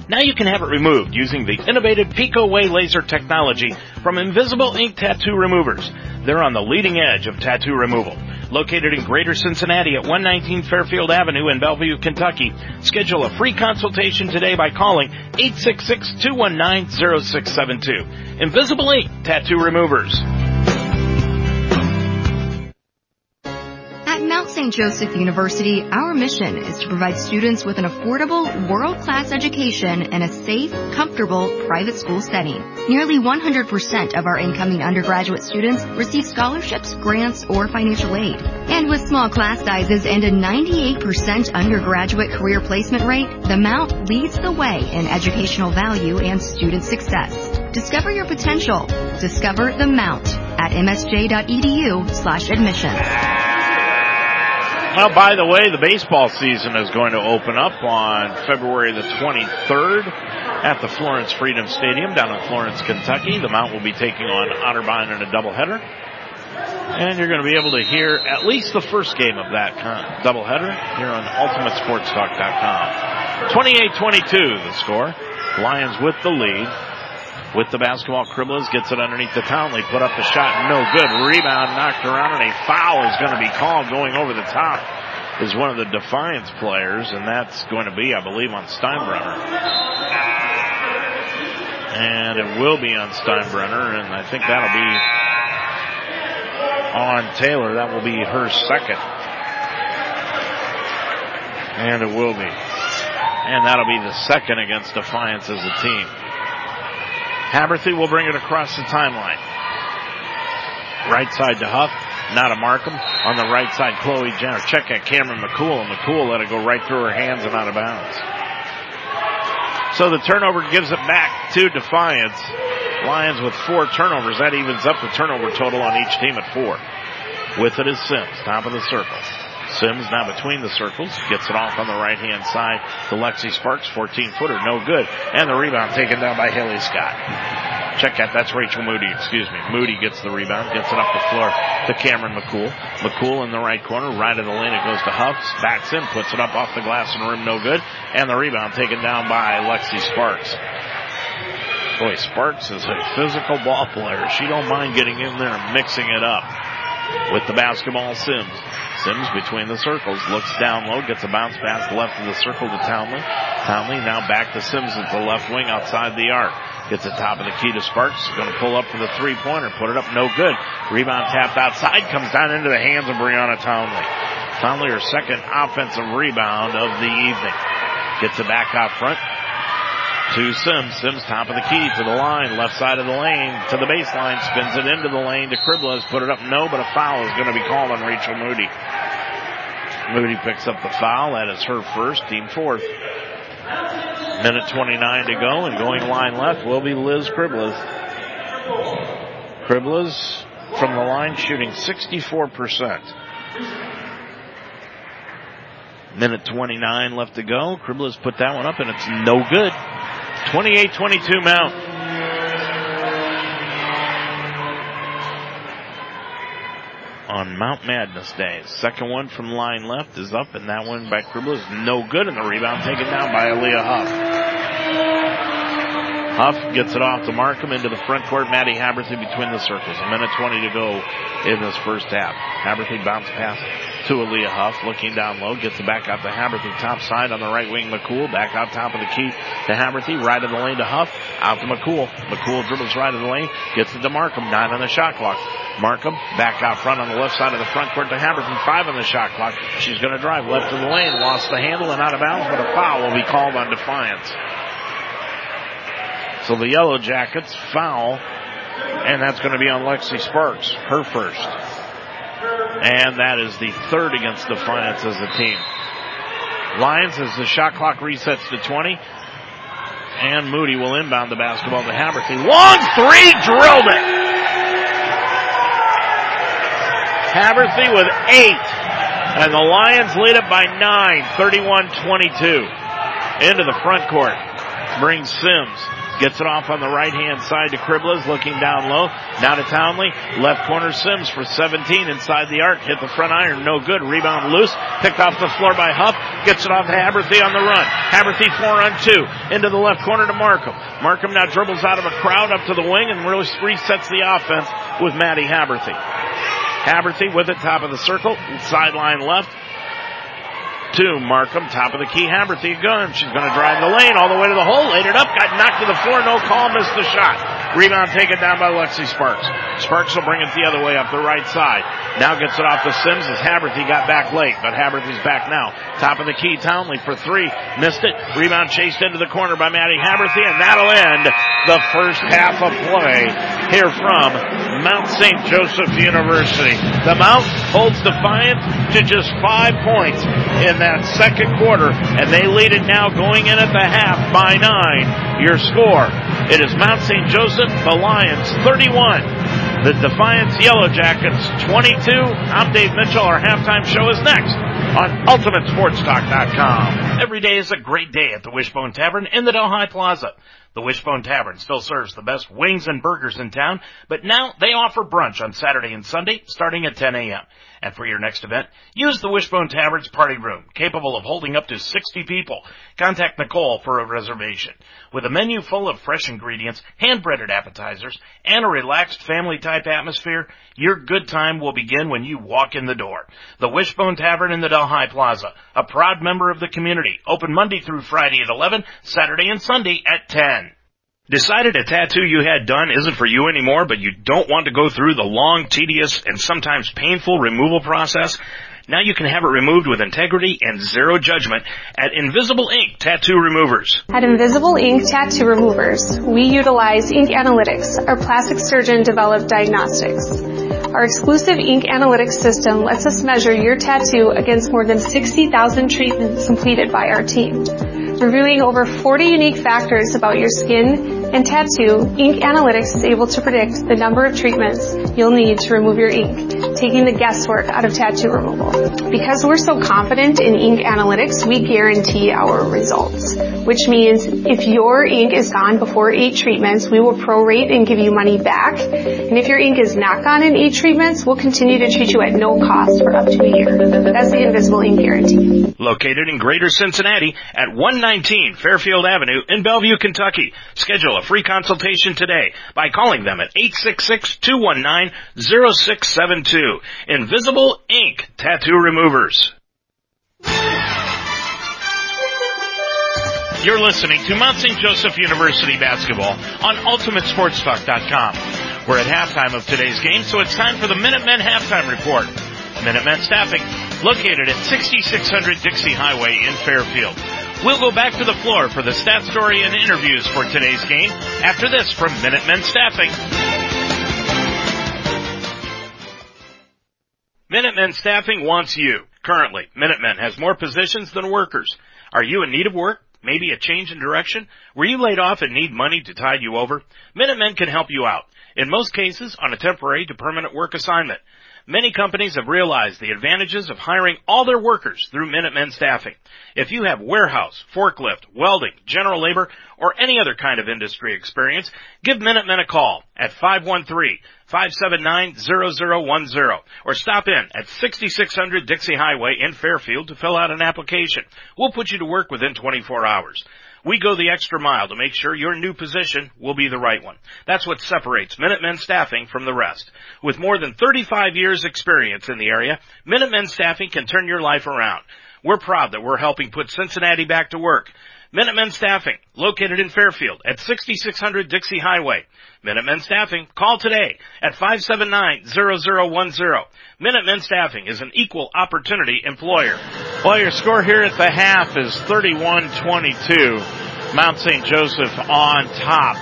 Now you can have it removed using the innovative PicoWay laser technology from Invisible Ink Tattoo Removers. They're on the leading edge of tattoo removal. located in Greater Cincinnati at 119 Fairfield Avenue in Bellevue, Kentucky. Schedule a free consultation today by calling 866-219-0672. Invisible Ink Tattoo Removers. St. Joseph University, our mission is to provide students with an affordable, world-class education in a safe, comfortable, private school setting. Nearly 100% of our incoming undergraduate students receive scholarships, grants, or financial aid. And with small class sizes and a 98% undergraduate career placement rate, the Mount leads the way in educational value and student success. Discover your potential. Discover the Mount at msj.edu slash admissions. Well, by the way, the baseball season is going to open up on February the 23rd at the Florence Freedom Stadium down in Florence, Kentucky. The Mount will be taking on Otterbein in a doubleheader. And you're going to be able to hear at least the first game of that con- doubleheader here on UltimateSports.com. 28-22 the score. Lions with the lead with the basketball. Cribbles gets it underneath the Townley. Put up the shot. No good. Rebound knocked around and a foul is going to be called going over the top is one of the Defiance players and that's going to be, I believe, on Steinbrenner. And it will be on Steinbrenner and I think that'll be on Taylor. That will be her second. And it will be. And that'll be the second against Defiance as a team. Haberthy will bring it across the timeline. Right side to Huff. Not a Markham. On the right side, Chloe Jenner. Check at Cameron McCool, and McCool let it go right through her hands and out of bounds. So the turnover gives it back to Defiance. Lions with four turnovers. That evens up the turnover total on each team at four. With it is Sims, top of the circle. Sims now between the circles, gets it off on the right hand side to Lexi Sparks, 14 footer, no good. And the rebound taken down by Haley Scott. Check that, that's Rachel Moody, excuse me. Moody gets the rebound, gets it up the floor to Cameron McCool. McCool in the right corner, right of the lane, it goes to Huffs, backs in, puts it up off the glass and rim, no good. And the rebound taken down by Lexi Sparks. Boy, Sparks is a physical ball player. She don't mind getting in there and mixing it up with the basketball Sims. Sims between the circles, looks down low, gets a bounce pass left of the circle to Townley. Townley now back to Sims at the left wing outside the arc. Gets the top of the key to Sparks. Going to pull up for the three pointer. Put it up. No good. Rebound tapped outside. Comes down into the hands of Brianna Townley. Townley her second offensive rebound of the evening. Gets it back out front to Sims. Sims top of the key to the line, left side of the lane to the baseline, spins it into the lane to Cribbles, put it up, no, but a foul is going to be called on Rachel Moody. Moody picks up the foul. That is her first, team fourth. Minute 29 to go, and going line left will be Liz Cribbles. Cribbles from the line shooting 64%. Minute 29 left to go. Cribbles put that one up and it's no good. 28-22 Mount. On Mount Madness Day. Second one from line left is up and that one by Cribble is no good and the rebound taken down by Aaliyah Huff. Huff gets it off to Markham into the front court. Maddie Haberthy between the circles. A minute 20 to go in this first half. Haberthy bounce pass to Aaliyah Huff. Looking down low. Gets it back out to Haberthy. Top side on the right wing. McCool back out top of the key to Haberthy. Right of the lane to Huff. Out to McCool. McCool dribbles right of the lane. Gets it to Markham. Nine on the shot clock. Markham back out front on the left side of the front court to Haberthy. Five on the shot clock. She's going to drive left of the lane. Lost the handle and out of bounds, but a foul will be called on Defiance. So the Yellow Jackets foul, and that's going to be on Lexi Sparks, her first. And that is the third against Defiance as a team. Lions as the shot clock resets to 20. And Moody will inbound the basketball to Haberthy. Long three, drilled it! Haberthy with eight. And the Lions lead it by nine, 31-22. Into the front court. Brings Sims. Gets it off on the right hand side to Cribbles, looking down low. Now to Townley. Left corner Sims for 17 inside the arc. Hit the front iron. No good. Rebound loose. Picked off the floor by Huff. Gets it off to Haberthy on the run. Haberthy four on two. Into the left corner to Markham. Markham now dribbles out of a crowd up to the wing and really resets the offense with Maddie Haberthy. Haberty with it, top of the circle, sideline left to Markham, top of the key. Haberthy gun. She's going to drive the lane all the way to the hole, laid it up, got knocked to the floor, no call, missed the shot. Rebound taken down by Lexi Sparks. Sparks will bring it the other way up the right side. Now gets it off to Sims as Haberthy got back late, but Haberthy's back now. Top of the key, Townley for three. Missed it. Rebound chased into the corner by Maddie Haberthy, and that'll end the first half of play here from Mount St. Joseph University. The Mount holds defiance to just five points in that second quarter, and they lead it now going in at the half by nine. Your score. It is Mount St. Joseph, the Lions 31. The Defiance Yellow Jackets 22. I'm Dave Mitchell. Our halftime show is next on UltimateSportsTalk.com. Every day is a great day at the Wishbone Tavern in the Delhi Plaza. The Wishbone Tavern still serves the best wings and burgers in town, but now they offer brunch on Saturday and Sunday starting at 10 a.m. And for your next event, use the Wishbone Tavern's party room, capable of holding up to 60 people. Contact Nicole for a reservation. With a menu full of fresh ingredients, hand-breaded appetizers, and a relaxed family-type atmosphere, your good time will begin when you walk in the door. The Wishbone Tavern in the Delhi Plaza, a proud member of the community, open Monday through Friday at 11, Saturday and Sunday at 10. Decided a tattoo you had done isn't for you anymore, but you don't want to go through the long, tedious, and sometimes painful removal process? Now you can have it removed with integrity and zero judgment at Invisible Ink Tattoo Removers. At Invisible Ink Tattoo Removers, we utilize ink analytics, our plastic surgeon developed diagnostics. Our exclusive ink analytics system lets us measure your tattoo against more than 60,000 treatments completed by our team. Reviewing over 40 unique factors about your skin and tattoo, Ink Analytics is able to predict the number of treatments you'll need to remove your ink, taking the guesswork out of tattoo removal. Because we're so confident in Ink Analytics, we guarantee our results, which means if your ink is gone before eight treatments, we will prorate and give you money back. And if your ink is not gone in eight treatments, we'll continue to treat you at no cost for up to a year. That's the Invisible Ink Guarantee. Located in Greater Cincinnati at 119 Fairfield Avenue in Bellevue, Kentucky. Schedule a free consultation today by calling them at 866-219-0672. Invisible Ink Tattoo Removers. You're listening to Mount St. Joseph University basketball on UltimateSportsTalk.com. We're at halftime of today's game, so it's time for the Minutemen halftime report. Minutemen staffing located at 6600 Dixie Highway in Fairfield. We'll go back to the floor for the stat story and interviews for today's game after this from Minutemen Staffing. Minutemen Staffing wants you. Currently, Minutemen has more positions than workers. Are you in need of work? Maybe a change in direction? Were you laid off and need money to tide you over? Minutemen can help you out. In most cases, on a temporary to permanent work assignment. Many companies have realized the advantages of hiring all their workers through Minutemen staffing. If you have warehouse, forklift, welding, general labor, or any other kind of industry experience, give Minutemen a call at 513-579-0010 or stop in at 6600 Dixie Highway in Fairfield to fill out an application. We'll put you to work within 24 hours. We go the extra mile to make sure your new position will be the right one. That's what separates Minutemen Staffing from the rest. With more than 35 years experience in the area, Minutemen Staffing can turn your life around. We're proud that we're helping put Cincinnati back to work. Minutemen Staffing, located in Fairfield at 6600 Dixie Highway. Minutemen Staffing, call today at 579-0010. Minutemen Staffing is an equal opportunity employer. Well, your score here at the half is 31-22. Mount St. Joseph on top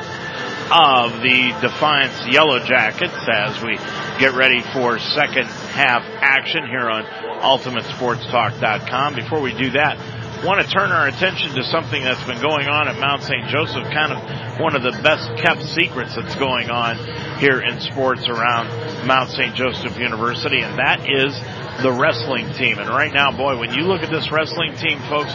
of the Defiance Yellow Jackets as we get ready for second half action here on UltimateSportsTalk.com. Before we do that, want to turn our attention to something that's been going on at Mount St. Joseph, kind of one of the best kept secrets that's going on here in sports around Mount St. Joseph University, and that is the wrestling team. And right now, boy, when you look at this wrestling team, folks,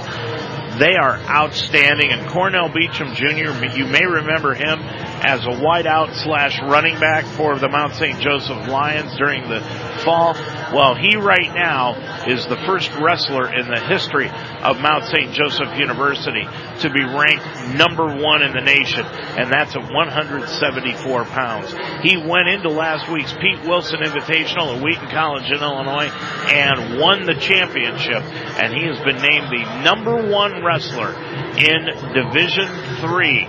they are outstanding. And Cornell Beecham Jr., you may remember him as a wideout slash running back for the Mount St. Joseph Lions during the fall. Well, he right now is the first wrestler in the history of Mount St. Joseph University to be ranked number one in the nation, and that's at 174 pounds. He went into last week's Pete Wilson Invitational at Wheaton College in Illinois and won the championship, and he has been named the number one wrestler in Division Three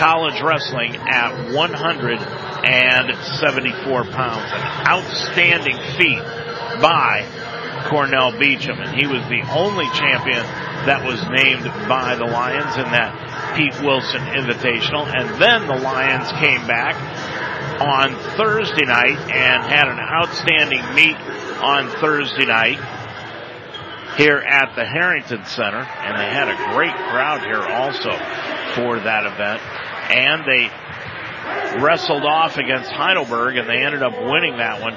college wrestling at 174 pounds. An outstanding feat by Cornell Beecham, and he was the only champion that was named by the Lions in that Pete Wilson Invitational. And then the Lions came back on Thursday night and had an outstanding meet on Thursday night here at the Harrington Center, and they had a great crowd here also for that event. And they wrestled off against Heidelberg, and they ended up winning that one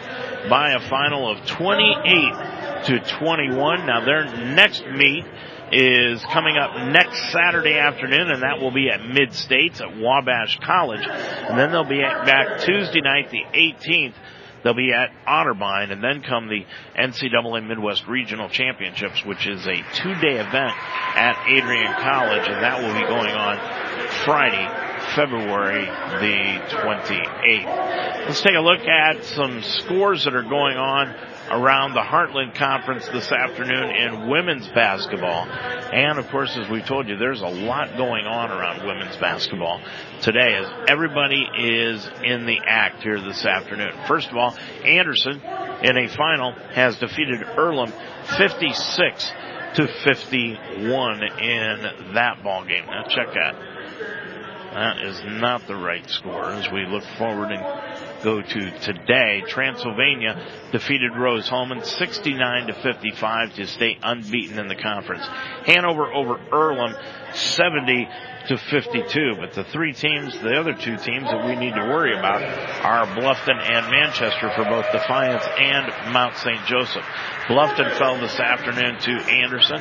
by a final of 28 to 21. Now their next meet is coming up next Saturday afternoon, and that will be at Mid States at Wabash College. And then they'll be back Tuesday night, the 18th, They'll be at Otterbein and then come the NCAA Midwest Regional Championships, which is a two-day event at Adrian College, and that will be going on Friday, February the 28th. Let's take a look at some scores that are going on around the Heartland Conference this afternoon in women's basketball. And of course, as we told you, there's a lot going on around women's basketball today as everybody is in the act here this afternoon. First of all, Anderson in a final has defeated Earlham 56 to 51 in that ball game. Now check that. That is not the right score as we look forward and go to today. Transylvania defeated Rose-Hulman 69 to 55 to stay unbeaten in the conference. Hanover over Earlham 70 to 52. But the three teams, the other two teams that we need to worry about are Bluffton and Manchester for both Defiance and Mount St. Joseph. Bluffton fell this afternoon to Anderson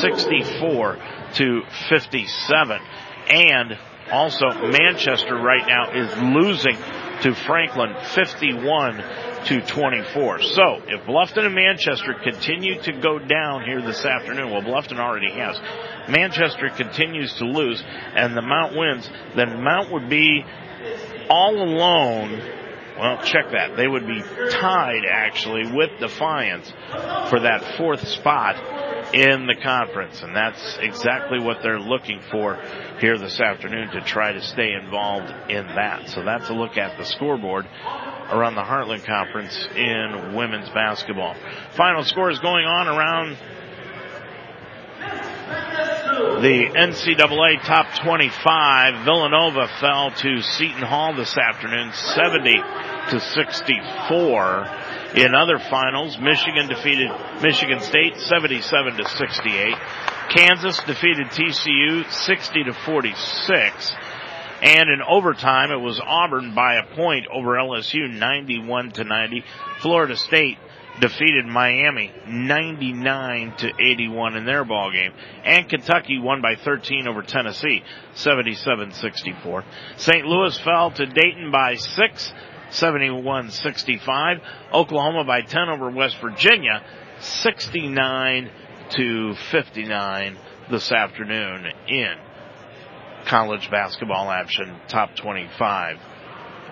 64 to 57. And also, Manchester right now is losing to Franklin 51 to 24. So, if Bluffton and Manchester continue to go down here this afternoon, well, Bluffton already has, Manchester continues to lose and the Mount wins, then Mount would be all alone well, check that. They would be tied actually with Defiance for that fourth spot in the conference. And that's exactly what they're looking for here this afternoon to try to stay involved in that. So that's a look at the scoreboard around the Heartland Conference in women's basketball. Final scores going on around the NCAA top 25. Villanova fell to Seton Hall this afternoon, 70 to 64. In other finals, Michigan defeated Michigan State 77 to 68. Kansas defeated TCU 60 to 46. And in overtime, it was Auburn by a point over LSU 91 to 90. Florida State defeated Miami 99 to 81 in their ball game. And Kentucky won by 13 over Tennessee 77-64. St. Louis fell to Dayton by 6 71-65. Oklahoma by 10 over West Virginia, 69 to 59 this afternoon in college basketball action top 25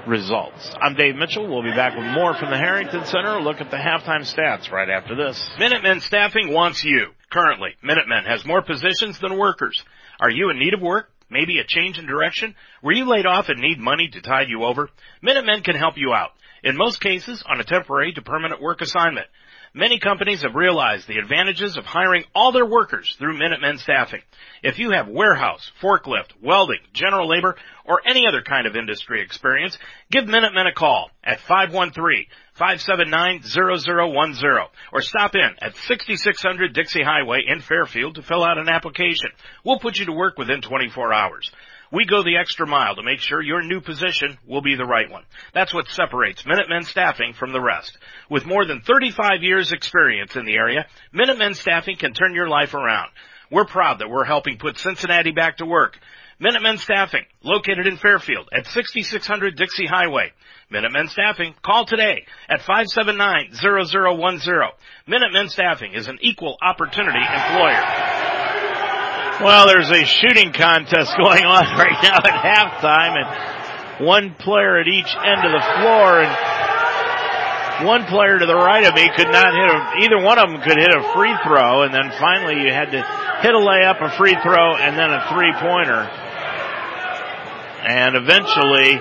results. I'm Dave Mitchell. We'll be back with more from the Harrington Center. Look at the halftime stats right after this. Minutemen Staffing wants you. Currently, Minutemen has more positions than workers. Are you in need of work? Maybe a change in direction? Were you laid off and need money to tide you over? Minutemen can help you out. In most cases, on a temporary to permanent work assignment. Many companies have realized the advantages of hiring all their workers through Minutemen Staffing. If you have warehouse, forklift, welding, general labor, or any other kind of industry experience, give Minutemen a call at 513-579-0010 or stop in at 6600 Dixie Highway in Fairfield to fill out an application. We'll put you to work within 24 hours. We go the extra mile to make sure your new position will be the right one. That's what separates Minutemen Staffing from the rest. With more than 35 years experience in the area, Minutemen Staffing can turn your life around. We're proud that we're helping put Cincinnati back to work. Minutemen Staffing, located in Fairfield at 6600 Dixie Highway. Minutemen Staffing, call today at 579-0010. Minutemen Staffing is an equal opportunity employer. Well, there's a shooting contest going on right now at halftime and one player at each end of the floor and one player to the right of me could not hit a, either one of them could hit a free throw and then finally you had to hit a layup, a free throw, and then a three pointer. And eventually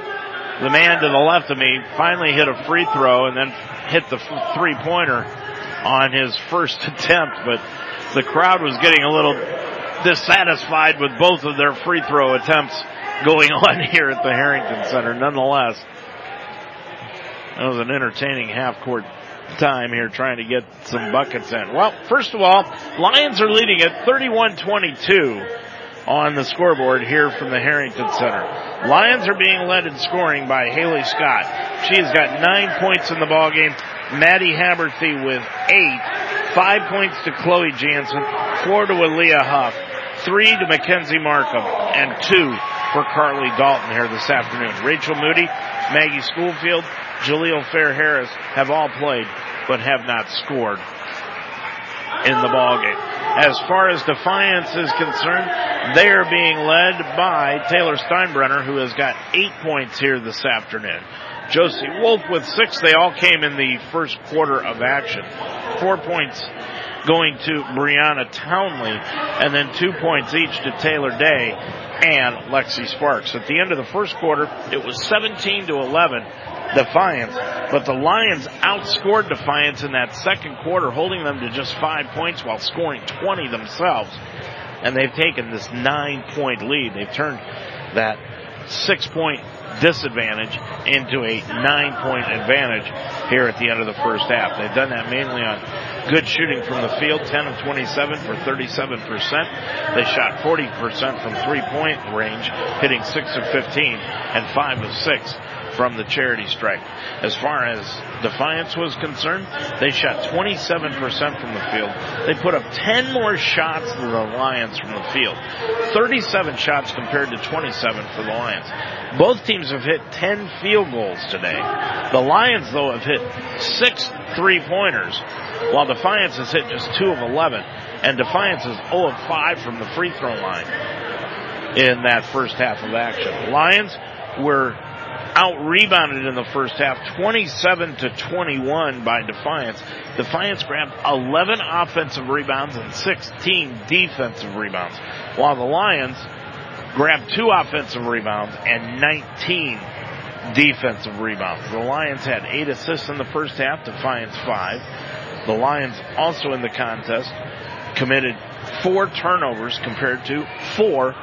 the man to the left of me finally hit a free throw and then hit the three pointer on his first attempt, but the crowd was getting a little dissatisfied with both of their free throw attempts going on here at the Harrington Center. Nonetheless, that was an entertaining half court time here trying to get some buckets in. Well, first of all, Lions are leading at 31-22 on the scoreboard here from the Harrington Center. Lions are being led in scoring by Haley Scott. She has got nine points in the ball game. Maddie Haberthy with eight. Five points to Chloe Jansen. Four to Aaliyah Huff. Three to Mackenzie Markham. And two for Carly Dalton here this afternoon. Rachel Moody, Maggie Schoolfield, Jaleel Fair Harris have all played but have not scored in the ball game. As far as Defiance is concerned, they are being led by Taylor Steinbrenner, who has got eight points here this afternoon. Josie Wolf with six. They all came in the first quarter of action. Four points going to Brianna Townley, and then two points each to Taylor Day and Lexi Sparks. At the end of the first quarter, it was 17 to 11 Defiance, but the Lions outscored Defiance in that second quarter, holding them to just five points while scoring 20 themselves. And they've taken this nine point lead. They've turned that six point disadvantage into a nine point advantage here at the end of the first half. They've done that mainly on good shooting from the field, 10 of 27 for 37%. They shot 40% from three point range, hitting 6 of 15 and 5 of 6 from the charity stripe. As far as Defiance was concerned, they shot 27% from the field. They put up 10 more shots than the Lions from the field. 37 shots compared to 27 for the Lions. Both teams have hit 10 field goals today. The Lions, though, have hit six three pointers, while Defiance has hit just two of 11. And Defiance is 0 of 5 from the free throw line in that first half of action. Lions were out rebounded in the first half 27 to 21 by Defiance. Defiance grabbed 11 offensive rebounds and 16 defensive rebounds, while the Lions grabbed two offensive rebounds and 19 defensive rebounds. The Lions had eight assists in the first half, Defiance five. The Lions also in the contest committed four turnovers compared to four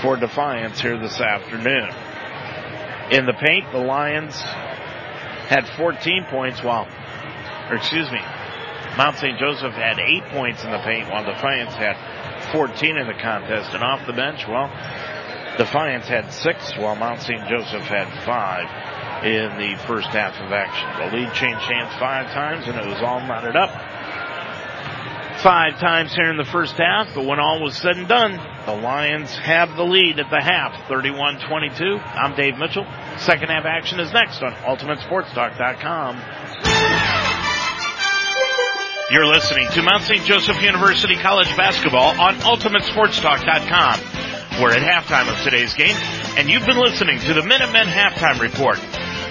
for Defiance here this afternoon. In the paint, the Lions had 14 points while, or excuse me, Mount St. Joseph had eight points in the paint while Defiance had 14 in the contest. And off the bench, well, Defiance had six while Mount St. Joseph had five in the first half of action. The lead changed hands five times and it was all knotted up five times here in the first half, but when all was said and done, the Lions have the lead at the half, 31-22. I'm Dave Mitchell. Second half action is next on UltimateSportsTalk.com. You're listening to Mount St. Joseph University College Basketball on UltimateSportsTalk.com. We're at halftime of today's game, and you've been listening to the Minutemen Halftime Report.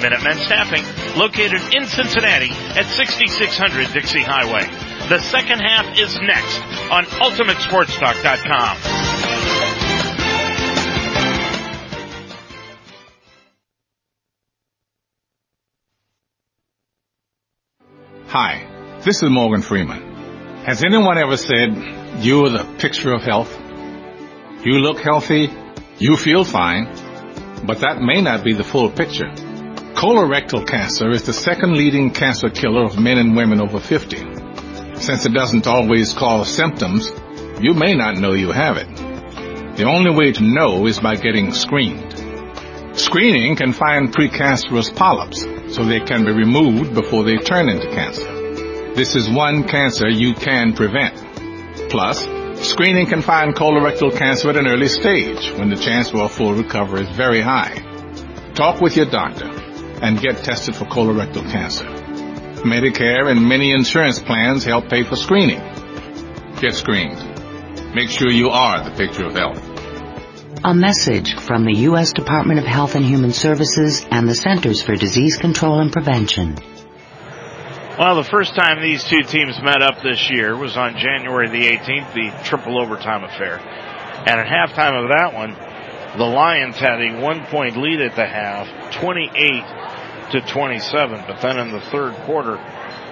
Minutemen Staffing, located in Cincinnati at 6600 Dixie Highway. The second half is next on UltimateSportsTalk.com. Hi, this is Morgan Freeman. Has anyone ever said, you're the picture of health? You look healthy, you feel fine, but that may not be the full picture. Colorectal cancer is the second leading cancer killer of men and women over 50. Since it doesn't always cause symptoms, you may not know you have it. The only way to know is by getting screened. Screening can find precancerous polyps so they can be removed before they turn into cancer. This is one cancer you can prevent. Plus, Screening can find colorectal cancer at an early stage when the chance for a full recovery is very high. Talk with your doctor and get tested for colorectal cancer. Medicare and many insurance plans help pay for screening. Get screened. Make sure you are the picture of health. A message from the U.S. Department of Health and Human Services and the Centers for Disease Control and Prevention. Well, the first time these two teams met up this year was on January the 18th, the triple overtime affair. And at halftime of that one, the Lions had a one point lead at the half, 28 to 27. But then in the third quarter,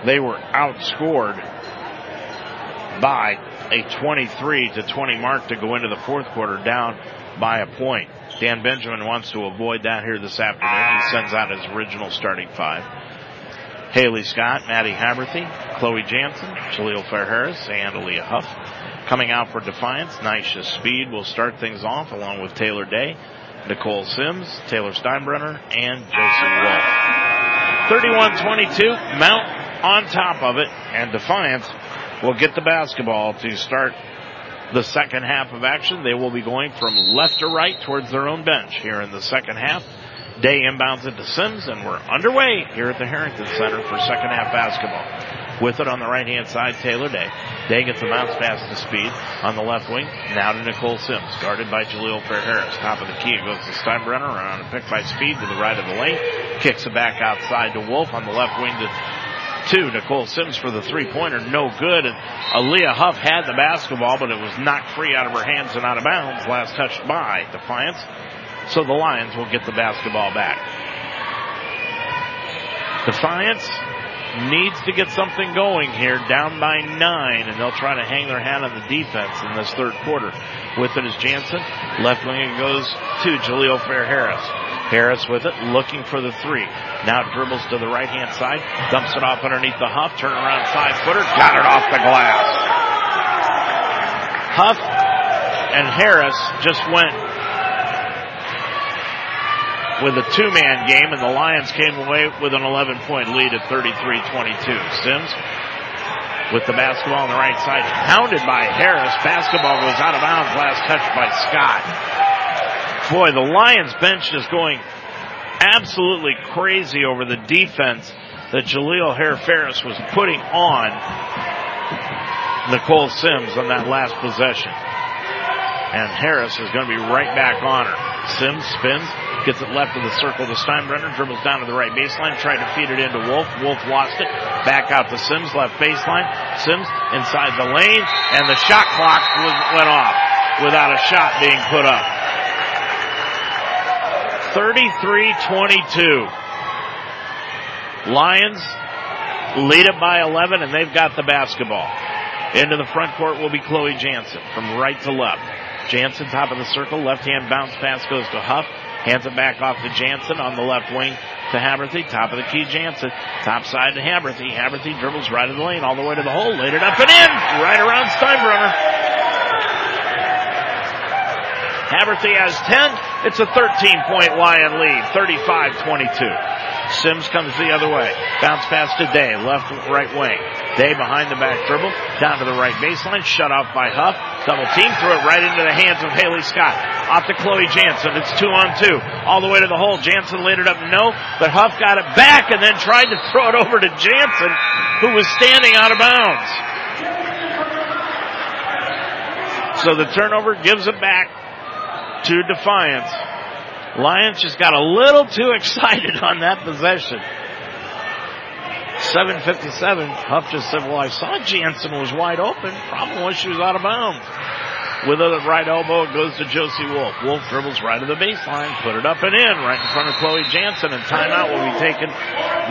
they were outscored by a 23 to 20 mark to go into the fourth quarter down by a point. Dan Benjamin wants to avoid that here this afternoon. He sends out his original starting five. Haley Scott, Maddie Haberthy, Chloe Jansen, Jaleel Fair-Harris, and Aaliyah Huff. Coming out for Defiance, Nisha Speed will start things off along with Taylor Day, Nicole Sims, Taylor Steinbrenner, and Josie Wolf. 31-22, Mount on top of it, and Defiance will get the basketball to start the second half of action. They will be going from left to right towards their own bench here in the second half. Day inbounds it to Sims, and we're underway here at the Harrington Center for second half basketball. With it on the right hand side, Taylor Day. Day gets a bounce pass to speed on the left wing. Now to Nicole Sims, guarded by Jaleel Fair Harris. Top of the key, it goes to Steinbrenner around a pick by speed to the right of the lane. Kicks it back outside to Wolf on the left wing to two. Nicole Sims for the three pointer, no good. And Aaliyah Huff had the basketball, but it was knocked free out of her hands and out of bounds. Last touched by Defiance. So the Lions will get the basketball back. Defiance needs to get something going here, down by nine, and they'll try to hang their hat on the defense in this third quarter. With it is Jansen. Left wing it goes to Jaleel Fair Harris. Harris with it, looking for the three. Now dribbles to the right hand side, dumps it off underneath the Huff, turn around side footer, got it off the glass. Huff and Harris just went with a two-man game, and the Lions came away with an 11-point lead at 33-22. Sims with the basketball on the right side, hounded by Harris. Basketball goes out of bounds. Last touch by Scott. Boy, the Lions bench is going absolutely crazy over the defense that Jaleel Fair Harris was putting on Nicole Sims on that last possession. And Harris is going to be right back on her. Sims spins, Gets it left of the circle to Steinbrenner. Dribbles down to the right baseline. Tried to feed it into Wolf. Wolf lost it. Back out to Sims. Left baseline. Sims inside the lane. And the shot clock was, went off without a shot being put up. 33-22. Lions lead it by 11 and they've got the basketball. Into the front court will be Chloe Jansen from right to left. Jansen top of the circle. Left hand bounce pass goes to Huff. Hands it back off to Jansen on the left wing to Haberthy. Top of the key, Jansen. Top side to Haberthy. Haberthy dribbles right of the lane all the way to the hole. Laid it up and in. Right around Steinbrenner. Haberthy has 10. It's a 13 point Lion lead. 35-22. Sims comes the other way. Bounce pass to Day. Left, right wing. Day behind the back dribble. Down to the right baseline. Shut off by Huff. Double team. threw it right into the hands of Haley Scott. Off to Chloe Jansen. It's two on two. All the way to the hole. Jansen laid it up. No. But Huff got it back and then tried to throw it over to Jansen, who was standing out of bounds. So the turnover gives it back to Defiance. Lions just got a little too excited on that possession. 757. Huff just said, well, I saw Jansen was wide open. Problem was she was out of bounds. With a right elbow, it goes to Josie Wolf. Wolf dribbles right to the baseline, put it up and in, right in front of Chloe Jansen, and timeout will be taken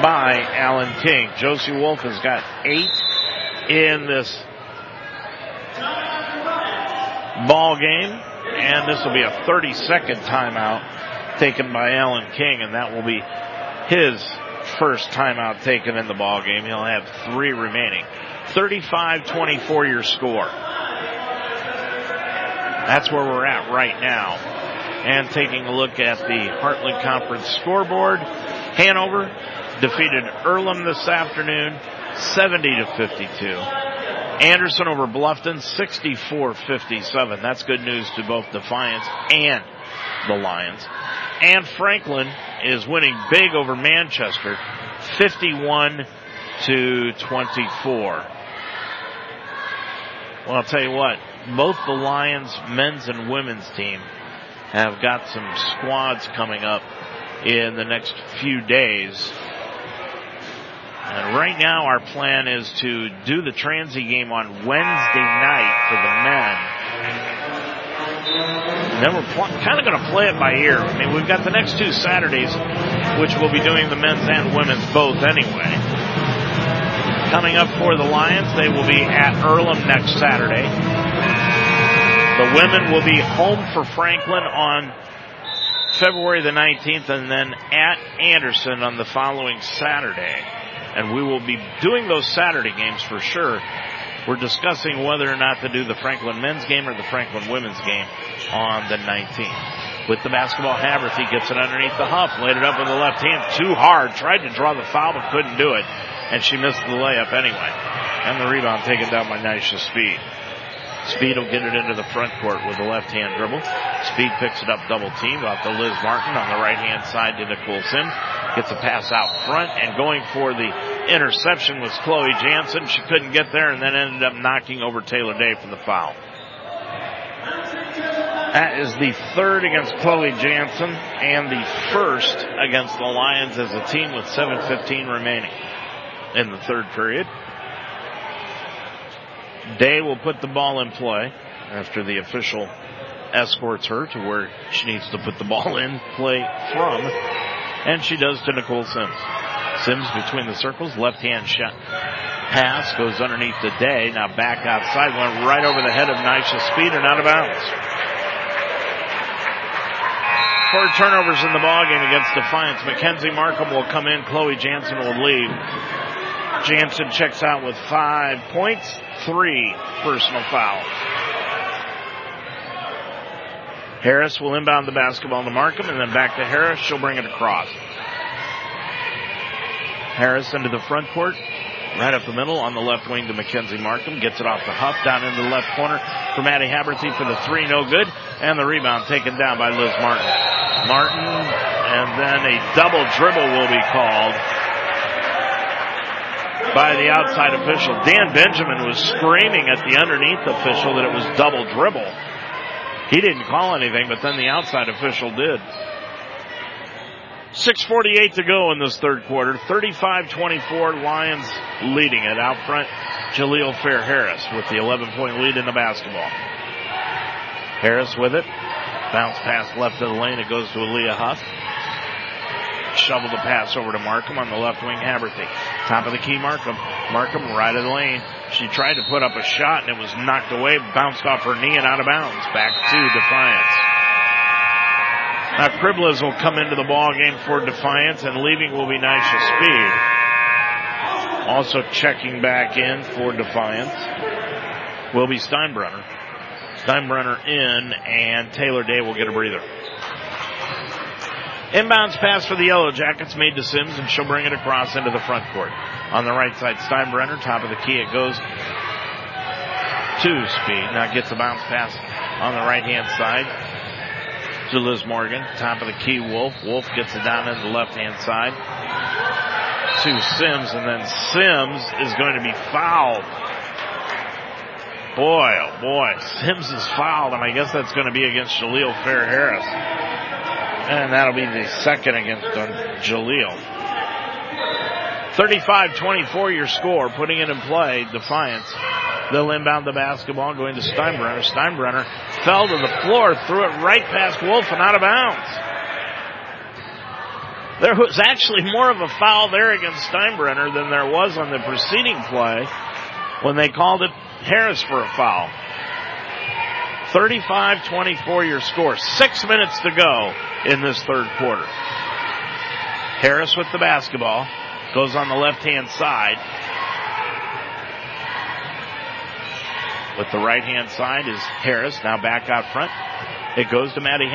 by Alan King. Josie Wolf has got eight in this ball game, and this will be a 30 second timeout taken by Alan King, and that will be his first timeout taken in the ball game. He'll have three remaining. 35-24 your score. That's where we're at right now. And taking a look at the Heartland Conference scoreboard, Hanover defeated Earlham this afternoon, 70 to 52. Anderson over Bluffton, 64-57. That's good news to both Defiance and the Lions. And Franklin is winning big over Manchester, 51 to 24. Well, I'll tell you what, both the Lions men's and women's team have got some squads coming up in the next few days. And right now our plan is to do the Transy game on Wednesday night for the men. And then we're pl- kind of going to play it by ear. I mean, we've got the next two Saturdays, which we'll be doing the men's and women's both anyway. Coming up for the Lions, they will be at Earlham next Saturday. The women will be home for Franklin on February the 19th and then at Anderson on the following Saturday. And we will be doing those Saturday games for sure. We're discussing whether or not to do the Franklin men's game or the Franklin women's game on the 19th. With the basketball, Haberthy gets it underneath the huff, laid it up with the left hand too hard, tried to draw the foul but couldn't do it, and she missed the layup anyway. And the rebound taken down by Nisha Speed. Speed will get it into the front court with a left hand dribble. Speed picks it up double team off to Liz Martin on the right hand side to Nicole Sims. Gets a pass out front and going for the interception was Chloe Jansen. She couldn't get there and then ended up knocking over Taylor Day for the foul. That is the third against Chloe Jansen and the first against the Lions as a team with 7.15 remaining in the third period. Day will put the ball in play after the official escorts her to where she needs to put the ball in play from. And she does to Nicole Sims. Sims between the circles, left hand shot. Pass goes underneath the day. Now back outside, went right over the head of Nisha Speed and out of bounds. Four turnovers in the ballgame against Defiance. Mackenzie Markham will come in. Chloe Jansen will leave. Jansen checks out with five points, three personal fouls. Harris will inbound the basketball to Markham and then back to Harris. She'll bring it across. Harris into the front court. Right up the middle on the left wing to Mackenzie Markham. Gets it off the huff down into the left corner for Maddie Haberthy for the three. No good. And the rebound taken down by Liz Martin. Martin and then a double dribble will be called by the outside official. Dan Benjamin was screaming at the underneath official that it was double dribble. He didn't call anything, but then the outside official did. 6.48 to go in this third quarter. 35-24 Lions leading it. Out front, Jaleel Fair Harris with the 11 point lead in the basketball. Harris with it. Bounce pass left of the lane. It goes to Aaliyah Huff. Shovel the pass over to Markham on the left wing. Haberthy. Top of the key, Markham. Markham right of the lane. She tried to put up a shot and it was knocked away, bounced off her knee and out of bounds. Back to Defiance. Now Kriblas will come into the ball game for Defiance and leaving will be Nisha Speed. Also checking back in for Defiance will be Steinbrenner. Steinbrenner in and Taylor Day will get a breather. Inbounds pass for the Yellow Jackets made to Sims and she'll bring it across into the front court. On the right side, Steinbrenner, top of the key, it goes to Speed. Now gets a bounce pass on the right hand side to Liz Morgan. Top of the key, Wolf. Wolf gets it down in the left hand side to Sims, and then Sims is going to be fouled. Boy, oh boy, Sims is fouled, and I guess that's going to be against Jaleel Fair Harris. And that'll be the second against Jaleel. 35-24 your score, putting it in play, Defiance. They'll inbound the basketball going to Steinbrenner. Steinbrenner fell to the floor, threw it right past Wolf and out of bounds. There was actually more of a foul there against Steinbrenner than there was on the preceding play when they called it Harris for a foul. 35-24 your score. Six minutes to go in this third quarter. Harris with the basketball. Goes on the left hand side. With the right hand side is Harris. Now back out front. It goes to Maddie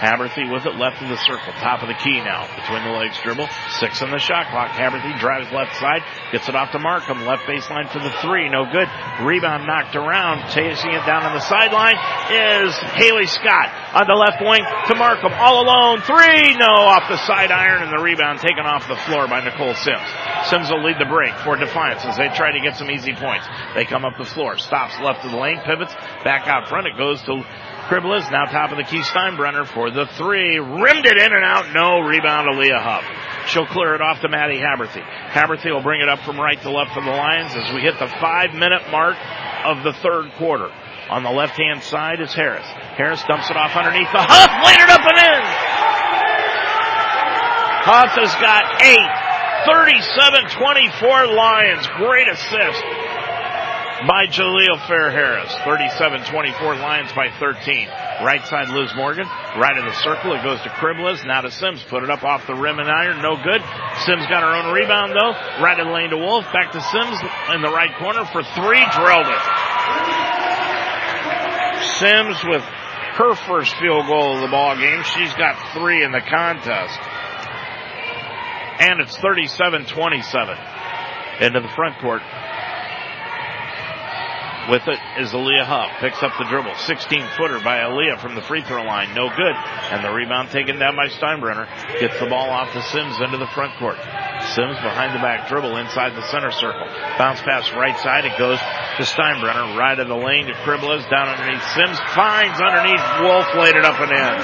Haberthy. With it left of the circle. Top of the key now. Between the legs dribble. Six on the shot clock. Haberthy drives left side. Gets it off to Markham. Left baseline for the three. No good. Rebound knocked around. Chasing it down on the sideline is Haley Scott on the left wing to Markham. All alone. Three. No. Off the side iron and the rebound taken off the floor by Nicole Sims. Sims will lead the break for Defiance as they try to get some easy points. They come up the floor. Stops left of the lane. Pivots back out front. It goes to Cribbles, now top of the key Steinbrenner for the three. Rimmed it in and out. No rebound to Leah Huff. She'll clear it off to Maddie Haberthy. Haberthy will bring it up from right to left for the Lions as we hit the five minute mark of the third quarter. On the left hand side is Harris. Harris dumps it off underneath the Huff, laid it up and in. Huff has got eight. 37-24 Lions. Great assist by Jaleel Fair Harris. 37-24 Lions by 13. Right side Liz Morgan. Right of the circle. It goes to Cribbles. Now to Sims. Put it up off the rim and iron. No good. Sims got her own rebound though. Right the lane to Wolf. Back to Sims in the right corner for three. Drilled it. Sims with her first field goal of the ball game. She's got three in the contest. And it's 37-27 into the front court. With it is Aaliyah Huff. Picks up the dribble. 16 footer by Aaliyah from the free throw line. No good. And the rebound taken down by Steinbrenner. Gets the ball off to Sims into the front court. Sims behind the back dribble inside the center circle. Bounce pass right side. It goes to Steinbrenner. Right of the lane to Cribbles. Down underneath Sims. Finds underneath Wolf. Laid it up and in.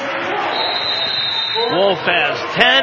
Wolf has 10.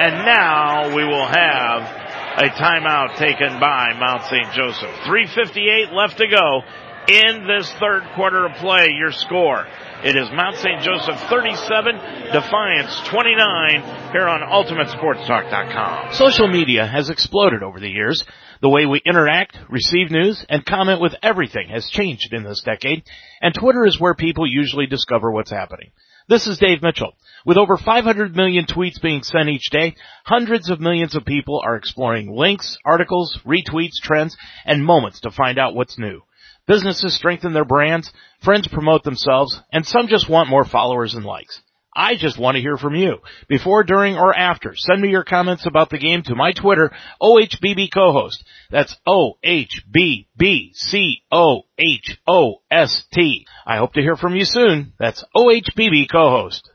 And now we will have a timeout taken by Mount St. Joseph. 358 left to go in this third quarter of play. Your score. It is Mount St. Joseph 37, Defiance 29 here on UltimateSportsTalk.com. Social media has exploded over the years. The way we interact, receive news, and comment with everything has changed in this decade, and Twitter is where people usually discover what's happening. This is Dave Mitchell. With over 500 million tweets being sent each day, hundreds of millions of people are exploring links, articles, retweets, trends, and moments to find out what's new. Businesses strengthen their brands, friends promote themselves, and some just want more followers and likes. I just want to hear from you. Before, during, or after, send me your comments about the game to my Twitter, OHBB co-host. That's O-H-B-B-C-O-H-O-S-T. I hope to hear from you soon. That's OHBB.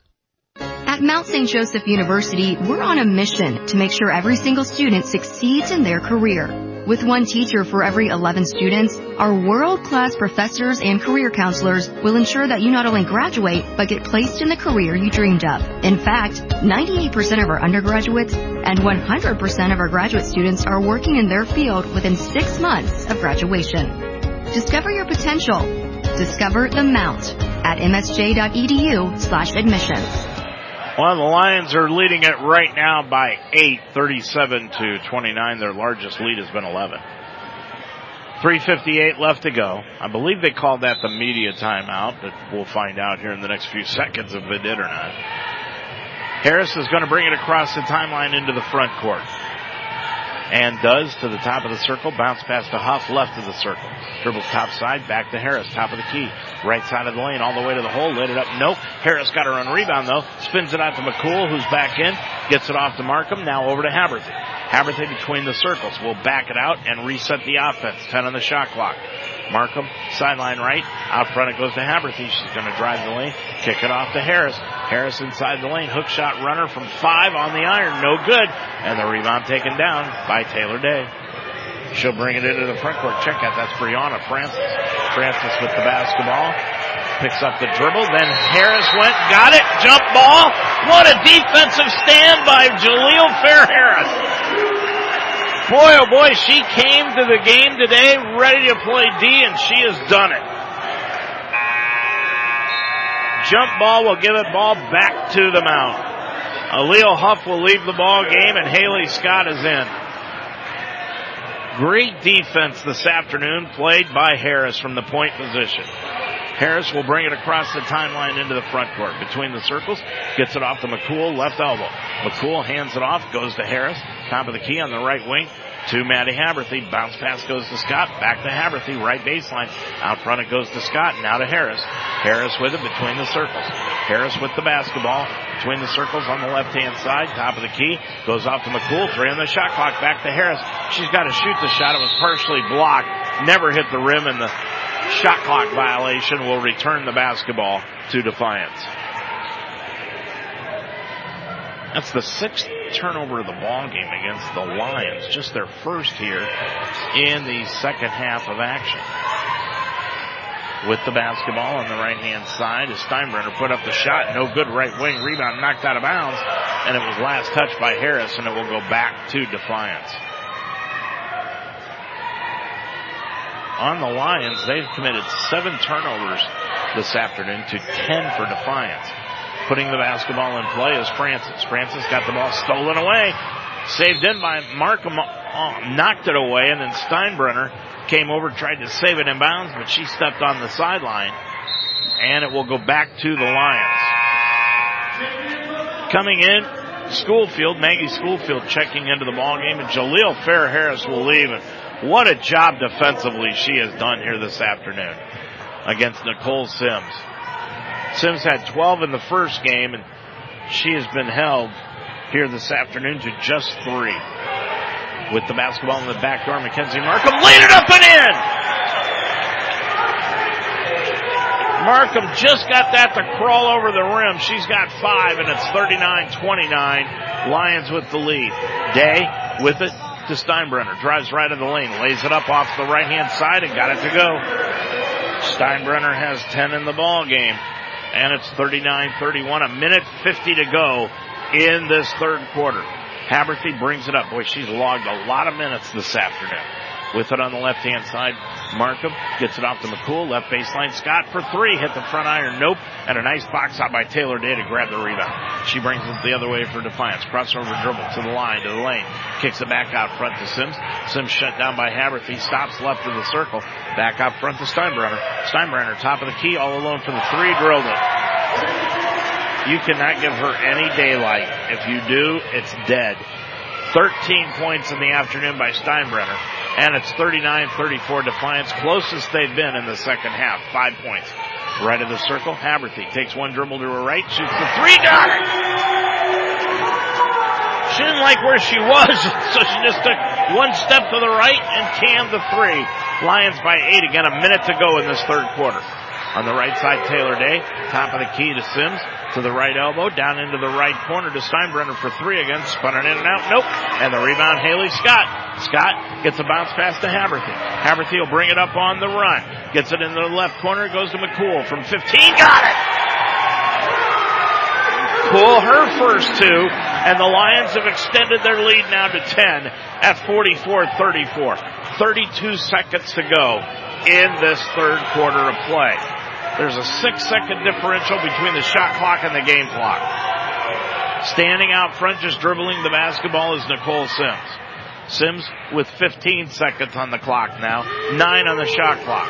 At Mount St. Joseph University, we're on a mission to make sure every single student succeeds in their career. With one teacher for every 11 students, our world-class professors and career counselors will ensure that you not only graduate, but get placed in the career you dreamed of. In fact, 98% of our undergraduates and 100% of our graduate students are working in their field within six months of graduation. Discover your potential. Discover the Mount at msj.edu slash admissions. Well, the Lions are leading it right now by 8, 37 to 29. Their largest lead has been 11. 358 left to go. I believe they called that the media timeout, but we'll find out here in the next few seconds if they did or not. Harris is going to bring it across the timeline into the front court and does to the top of the circle. Bounce pass to Huff, left of the circle. Dribbles top side, back to Harris, top of the key. Right side of the lane, all the way to the hole, lit it up. Nope. Harris got her own rebound though. Spins it out to McCool, who's back in. Gets it off to Markham. Now over to Haberthy. Haberthy between the circles. will back it out and reset the offense. 10 on the shot clock. Markham, sideline right. Out front it goes to Haberthy. She's going to drive the lane. Kick it off to Harris. Harris inside the lane. Hook shot runner from five on the iron. No good. And the rebound taken down by Taylor Day. She'll bring it into the front court. Check out. That's Brianna Francis. Francis with the basketball. Picks up the dribble. Then Harris went, got it. Jump ball. What a defensive stand by Jaleel Fair Harris. Boy, oh boy, she came to the game today ready to play D and she has done it. Jump ball will give it ball back to the mound. Aaliyah Huff will leave the ball game and Haley Scott is in. Great defense this afternoon played by Harris from the point position. Harris will bring it across the timeline into the front court between the circles, gets it off to McCool, left elbow. McCool hands it off, goes to Harris, top of the key on the right wing. to Maddie Haberthy. Bounce pass goes to Scott. Back to Haberthy. Right baseline. Out front it goes to Scott. Now to Harris. Harris with it between the circles. Harris with the basketball between the circles on the left hand side. Top of the key. Goes off to McCool. Three on the shot clock. Back to Harris. She's got to shoot the shot. It was partially blocked. Never hit the rim and the shot clock violation will return the basketball to Defiance. That's the sixth turnover of the ball game against the Lions. Just their first here in the second half of action. With the basketball on the right hand side as Steinbrenner put up the shot. No good right wing rebound knocked out of bounds. And it was last touched by Harris and it will go back to Defiance. On the Lions, they've committed seven turnovers this afternoon to ten for Defiance putting the basketball in play is Francis. Francis got the ball stolen away. Saved in by Markham, uh, knocked it away, and then Steinbrenner came over, tried to save it in bounds, but she stepped on the sideline, and it will go back to the Lions. Coming in, Schoolfield, Maggie Schoolfield checking into the ball game, and Jaleel Fair Harris will leave. And what a job defensively she has done here this afternoon against Nicole Sims. Sims had 12 in the first game, and she has been held here this afternoon to just three. With the basketball in the back door, Mackenzie Markham laid it up and in! Markham just got that to crawl over the rim. She's got five, and it's 39-29. Lions with the lead. Day with it to Steinbrenner. Drives right in the lane, lays it up off the right hand side, and got it to go. Steinbrenner has 10 in the ball game and it's 39-31, a minute 50 to go in this third quarter. Haberthy brings it up. Boy, she's logged a lot of minutes this afternoon. With it on the left hand side, Markham gets it off to McCool, left baseline. Scott for three, hit the front iron, nope, and a nice box out by Taylor Day to grab the rebound. She brings it the other way for Defiance. Crossover dribble to the line, to the lane, kicks it back out front to Sims. Sims shut down by Haberthy, stops left of the circle, back out front to Steinbrenner. Steinbrenner, top of the key, all alone for the three, drilled it. You cannot give her any daylight. If you do, it's dead. 13 points in the afternoon by Steinbrenner, and it's 39-34 Defiance, closest they've been in the second half. Five points. Right of the circle, Haberthy takes one dribble to her right, shoots the three, got it! She didn't like where she was, so she just took one step to the right and canned the three. Lions by eight, again a minute to go in this third quarter. On the right side, Taylor Day. Top of the key to Sims. To the right elbow. Down into the right corner to Steinbrenner for three again. Spun it in and out. Nope. And the rebound, Haley Scott. Scott gets a bounce pass to Haberthy. Haberthy will bring it up on the run. Gets it in the left corner. Goes to McCool from 15. Got it! Cool, her first two, and the Lions have extended their lead now to 10 at 44-34. 32 seconds to go in this third quarter of play. There's a six second differential between the shot clock and the game clock. Standing out front, just dribbling the basketball is Nicole Sims. Sims with 15 seconds on the clock now, nine on the shot clock.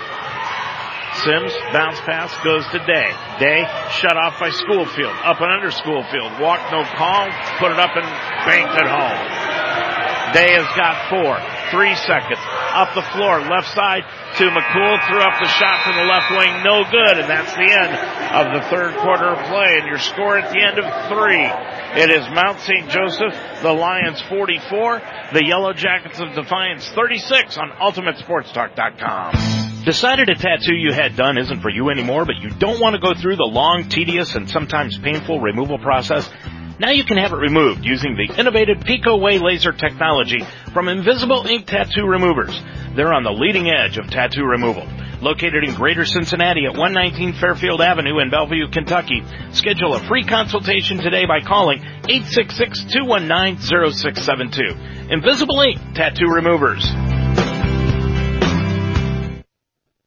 Sims, bounce pass goes to Day. Day shut off by Schoolfield. Up and under Schoolfield. Walk no call. Put it up and banked it home. Day has got four. Three seconds. Up the floor. Left side to McCool. Threw up the shot from the left wing. No good. And that's the end of the third quarter of play. And your score at the end of three. It is Mount St. Joseph, the Lions 44, the Yellow Jackets of Defiance 36 on UltimateSportsTalk.com. Decided a tattoo you had done isn't for you anymore, but you don't want to go through the long, tedious, and sometimes painful removal process? Now you can have it removed using the innovative PicoWay laser technology from Invisible Ink Tattoo Removers. They're on the leading edge of tattoo removal. Located in Greater Cincinnati at 119 Fairfield Avenue in Bellevue, Kentucky. Schedule a free consultation today by calling 866-219-0672. Invisible Ink Tattoo Removers.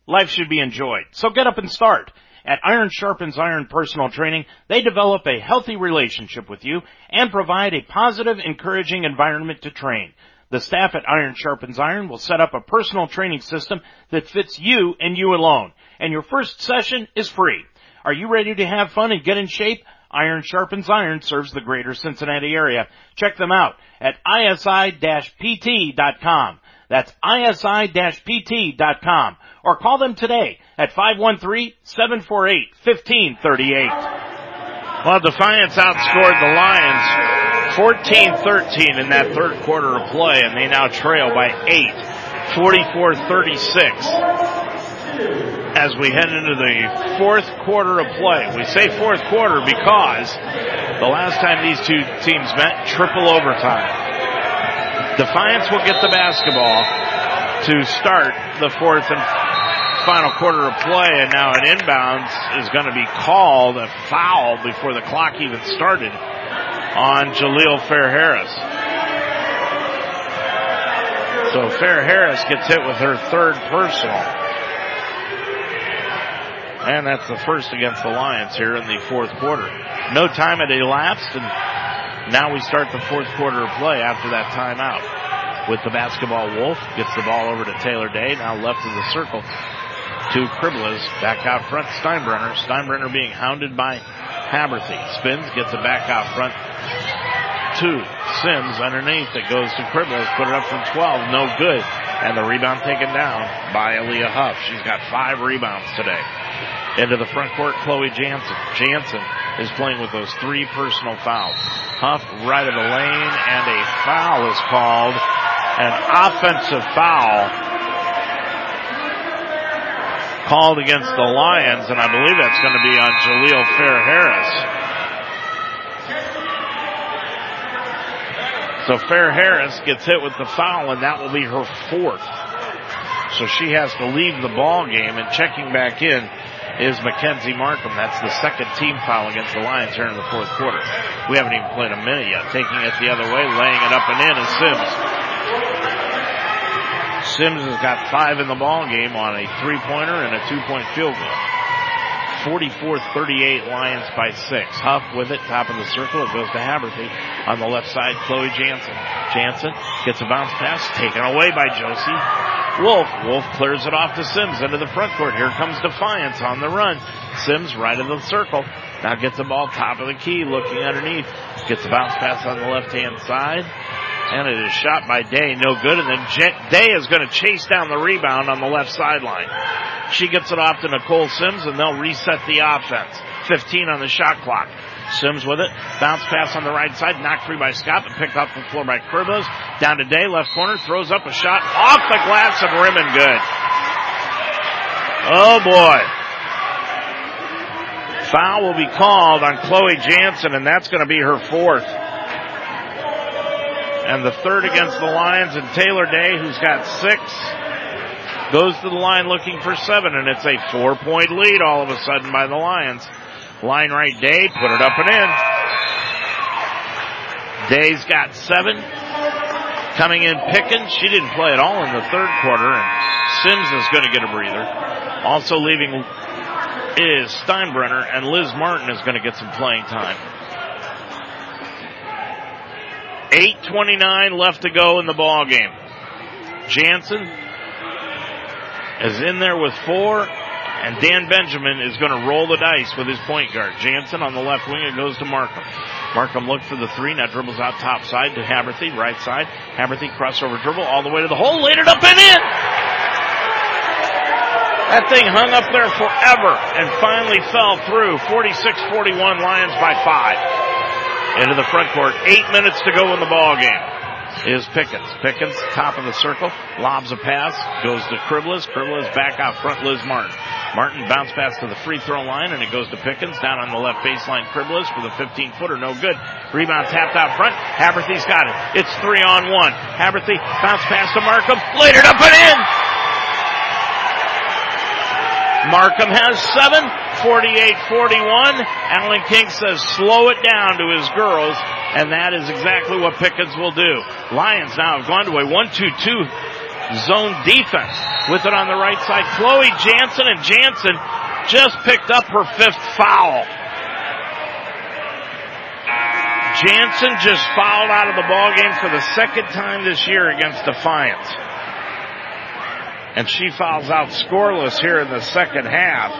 Life should be enjoyed, so get up and start. At Iron Sharpens Iron Personal Training, they develop a healthy relationship with you and provide a positive, encouraging environment to train. The staff at Iron Sharpens Iron will set up a personal training system that fits you and you alone. And your first session is free. Are you ready to have fun and get in shape? Iron Sharpens Iron serves the greater Cincinnati area. Check them out at isi-pt.com. That's isi-pt.com. Or call them today at 513-748-1538. Well, Defiance outscored the Lions 14-13 in that third quarter of play, and they now trail by 8, 44-36 as we head into the fourth quarter of play. We say fourth quarter because the last time these two teams met, triple overtime. Defiance will get the basketball to start the fourth and final quarter of play, and now an inbounds is going to be called a foul before the clock even started on Jaleel Fair Harris. So Fair Harris gets hit with her third personal. And that's the first against the Lions here in the fourth quarter. No time had elapsed and now we start the fourth quarter of play after that timeout. With the basketball, Wolf gets the ball over to Taylor Day, now left of the circle to Kriblas. Back out front, Steinbrenner. Steinbrenner being hounded by Haberthy. Spins, gets it back out front to Sims underneath. It goes to Kriblas. Put it up from 12. No good. And the rebound taken down by Aaliyah Huff. She's got five rebounds today. Into the front court, Chloe Jansen. Jansen is playing with those three personal fouls. Huff right of the lane and a foul is called. An offensive foul called against the Lions and I believe that's going to be on Jaleel Fair Harris. So Fair Harris gets hit with the foul and that will be her fourth. So she has to leave the ball game and checking back in is Mackenzie Markham. That's the second team foul against the Lions here in the fourth quarter. We haven't even played a minute yet. Taking it the other way, laying it up and in is Sims. Sims has got five in the ball game on a three-pointer and a two-point field goal. 44-38 Lions by six. Huff with it, top of the circle. It goes to Haberthy. On the left side, Chloe Jansen. Jansen gets a bounce pass taken away by Josie. Wolf. Wolf clears it off to Sims into the front court. Here comes Defiance on the run. Sims right of the circle. Now gets the ball top of the key, looking underneath. Gets a bounce pass on the left hand side. And it is shot by Day, no good. And then Day is going to chase down the rebound on the left sideline. She gets it off to Nicole Sims and they'll reset the offense. 15 on the shot clock. Sims with it. Bounce pass on the right side. Knocked free by Scott, but picked off the floor by Kriblas. Down to Day, left corner. Throws up a shot off the glass and rim and good. Oh boy. Foul will be called on Chloe Jansen, and that's going to be her fourth. And the third against the Lions, and Taylor Day, who's got six, goes to the line looking for seven, and it's a four point lead all of a sudden by the Lions. Line right Day, put it up and in. Day's got seven. Coming in Pickens, she didn't play at all in the third quarter, and Sims is going to get a breather. Also leaving is Steinbrenner, and Liz Martin is going to get some playing time. 8.29 left to go in the ball game. Jansen is in there with four. And Dan Benjamin is going to roll the dice with his point guard. Jansen on the left wing. It goes to Markham. Markham looked for the three. Now dribbles out top side to Haberthy. Right side. Haberthy crossover dribble all the way to the hole. Laid it up and in. That thing hung up there forever and finally fell through. 46-41 Lions by five. Into the front court. Eight minutes to go in the ball game is Pickens. Pickens, top of the circle, lobs a pass, goes to Kriblas. Kriblas back out front, Liz Martin. Martin bounce pass to the free throw line, and it goes to Pickens down on the left baseline. Kriblas for the 15 footer, no good. Rebound tapped out front. Haberthy's got it. It's three on one. Haberthy bounce pass to Markham, laid it up and in. Markham has seven, 48-41. Alan King says slow it down to his girls and that is exactly what Pickens will do. Lions now have gone to a 1-2-2 zone defense with it on the right side. Chloe Jansen and Jansen just picked up her fifth foul. Jansen just fouled out of the ball game for the second time this year against Defiance. And she fouls out scoreless here in the second half.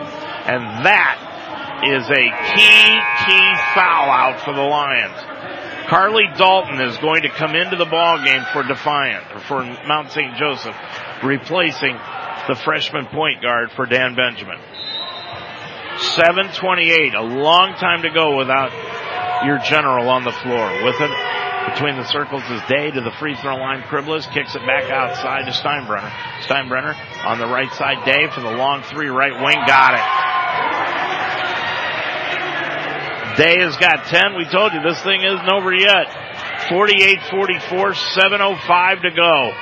And that is a key, key foul out for the Lions. Carly Dalton is going to come into the ball game for Defiant, or for Mount St. Joseph, replacing the freshman point guard for Dan Benjamin. 728, a long time to go without your general on the floor. With it between the circles is Day to the free throw line. Cribbles kicks it back outside to Steinbrenner. Steinbrenner on the right side. Day for the long three right wing. Got it. Day has got 10. We told you this thing isn't over yet. 48-44, 7.05 to go.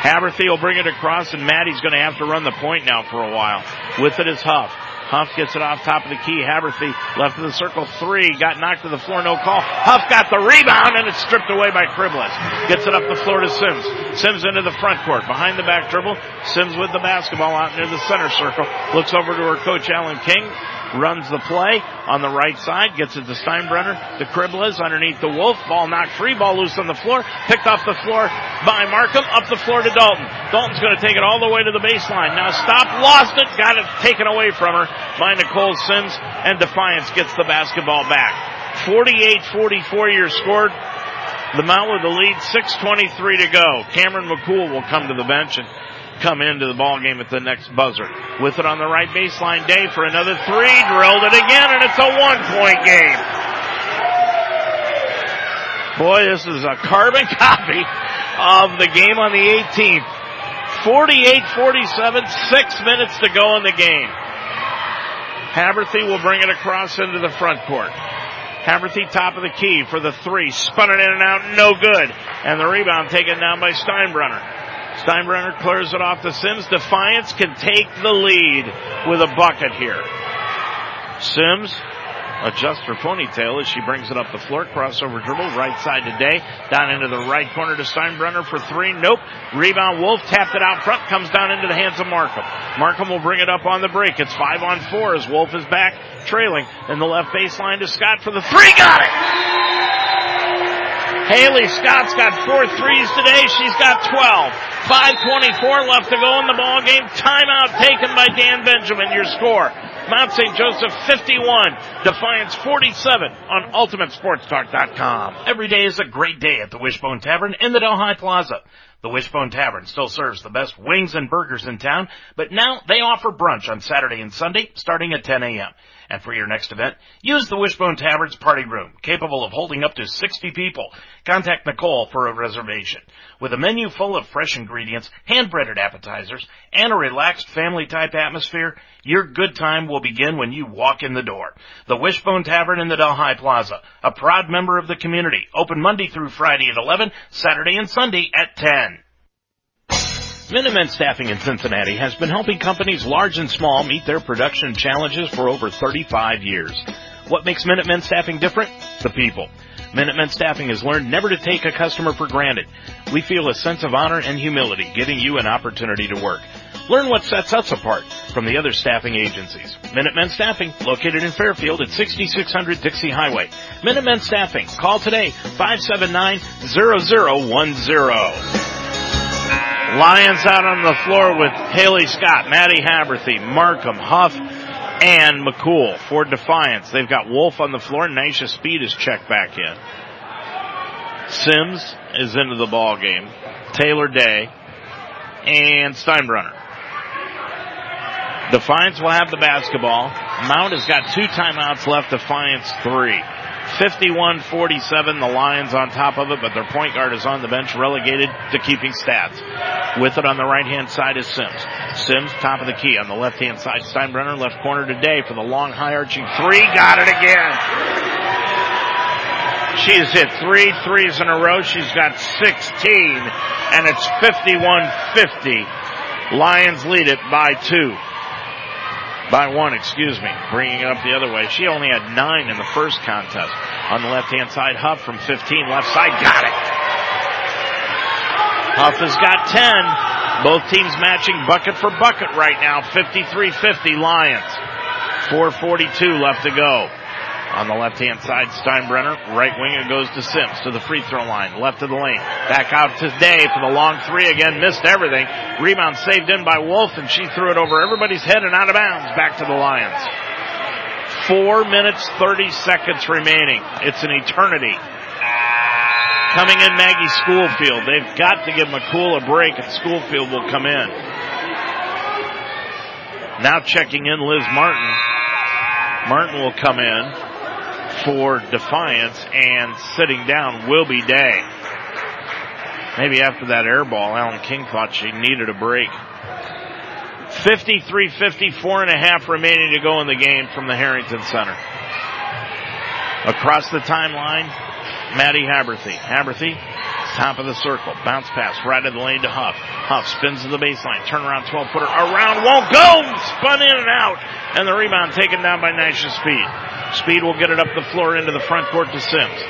Haberthy will bring it across and Maddie's going to have to run the point now for a while. With it is Huff. Huff gets it off top of the key. Haberthy left of the circle three. Got knocked to the floor. No call. Huff got the rebound and it's stripped away by Cribbles. Gets it up the floor to Sims. Sims into the front court. Behind the back dribble. Sims with the basketball out near the center circle. Looks over to her coach Alan King runs the play on the right side, gets it to Steinbrenner, to Cribbles underneath the Wolf, ball knocked free, ball loose on the floor, picked off the floor by Markham, up the floor to Dalton. Dalton's going to take it all the way to the baseline. Now stop, lost it, got it taken away from her by Nicole Sims, and Defiance gets the basketball back. 48-44 your scored. The Mount with the lead, 6.23 to go. Cameron McCool will come to the bench and come into the ball game at the next buzzer. With it on the right baseline, Day for another three, drilled it again, and it's a one point game. Boy, this is a carbon copy of the game on the 18th. 48-47, six minutes to go in the game. Haberthy will bring it across into the front court. Haberthy top of the key for the three, spun it in and out, no good. And the rebound taken down by Steinbrenner. Steinbrenner clears it off to Sims. Defiance can take the lead with a bucket here. Sims adjusts her ponytail as she brings it up the floor. Crossover dribble, right side to Day. Down into the right corner to Steinbrenner for three. Nope. Rebound Wolf tapped it out front. Comes down into the hands of Markham. Markham will bring it up on the break. It's five on four as Wolf is back trailing in the left baseline to Scott for the three. Got it! Haley Scott's got four threes today. She's got 12. 5.24 left to go in the ball game. Timeout taken by Dan Benjamin. Your score. Mount St. Joseph 51, Defiance 47 on UltimateSportsTalk.com. Every day is a great day at the Wishbone Tavern in the Delhi Plaza. The Wishbone Tavern still serves the best wings and burgers in town, but now they offer brunch on Saturday and Sunday starting at 10 a.m. And for your next event, use the Wishbone Tavern's party room, capable of holding up to 60 people. Contact Nicole for a reservation. With a menu full of fresh ingredients, hand-breaded appetizers, and a relaxed family-type atmosphere, your good time will begin when you walk in the door. The Wishbone Tavern in the Delhi Plaza, a proud member of the community, open Monday through Friday at 11, Saturday and Sunday at 10. Minutemen Staffing in Cincinnati has been helping companies large and small meet their production challenges for over 35 years. What makes Minutemen Staffing different? The people. Minutemen Staffing has learned never to take a customer for granted. We feel a sense of honor and humility giving you an opportunity to work. Learn what sets us apart from the other staffing agencies. Minutemen Staffing, located in Fairfield at 6600 Dixie Highway. Minutemen Staffing, call today, 579-0010. Lions out on the floor with Haley Scott, Maddie Haberthy, Markham, Huff, and McCool for Defiance. They've got Wolf on the floor. Nisha Speed is checked back in. Sims is into the ball game. Taylor Day and Steinbrenner. Defiance will have the basketball. Mount has got two timeouts left. Defiance three. 51-47, the Lions on top of it, but their point guard is on the bench, relegated to keeping stats. With it on the right hand side is Sims. Sims, top of the key. On the left hand side, Steinbrenner, left corner today for the long high arching three. Got it again. She's hit three threes in a row. She's got 16, and it's 51-50. Lions lead it by two by one, excuse me, bringing it up the other way. She only had nine in the first contest. On the left hand side, Huff from 15, left side, got it. Huff has got 10. Both teams matching bucket for bucket right now. 53-50 Lions. 442 left to go. On the left hand side, Steinbrenner. Right wing, it goes to Sims to the free throw line. Left of the lane. Back out to Day for the long three again. Missed everything. Rebound saved in by Wolf and she threw it over everybody's head and out of bounds. Back to the Lions. Four minutes, 30 seconds remaining. It's an eternity. Coming in Maggie Schoolfield. They've got to give McCool a break and Schoolfield will come in. Now checking in Liz Martin. Martin will come in for Defiance and sitting down will be Day. Maybe after that air ball, Alan King thought she needed a break. 53-54 and a half remaining to go in the game from the Harrington Center. Across the timeline, Maddie Haberthy. Haberthy, top of the circle. Bounce pass right of the lane to Huff. Huff spins to the baseline. Turn around 12 footer. Around won't go! Spun in and out. And the rebound taken down by Nisha Speed. Speed will get it up the floor into the front court to Sims.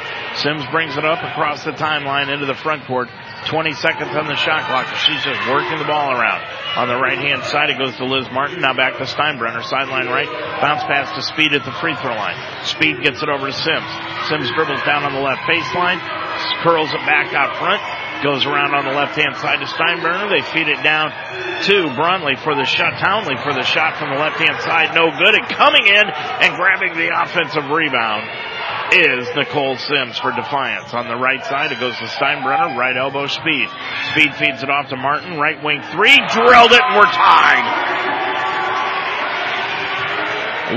Sims brings it up across the timeline into the front court. 20 seconds on the shot clock. She's just working the ball around. On the right hand side, it goes to Liz Martin. Now back to Steinbrenner. Sideline right. Bounce pass to Speed at the free throw line. Speed gets it over to Sims. Sims dribbles down on the left baseline. Curls it back out front. Goes around on the left hand side to Steinbrenner. They feed it down to Bromley for the shot. Townley for the shot from the left hand side. No good. And coming in and grabbing the offensive rebound is Nicole Sims for Defiance. On the right side, it goes to Steinbrenner, right elbow speed. Speed feeds it off to Martin, right wing three, drilled it, and we're tied.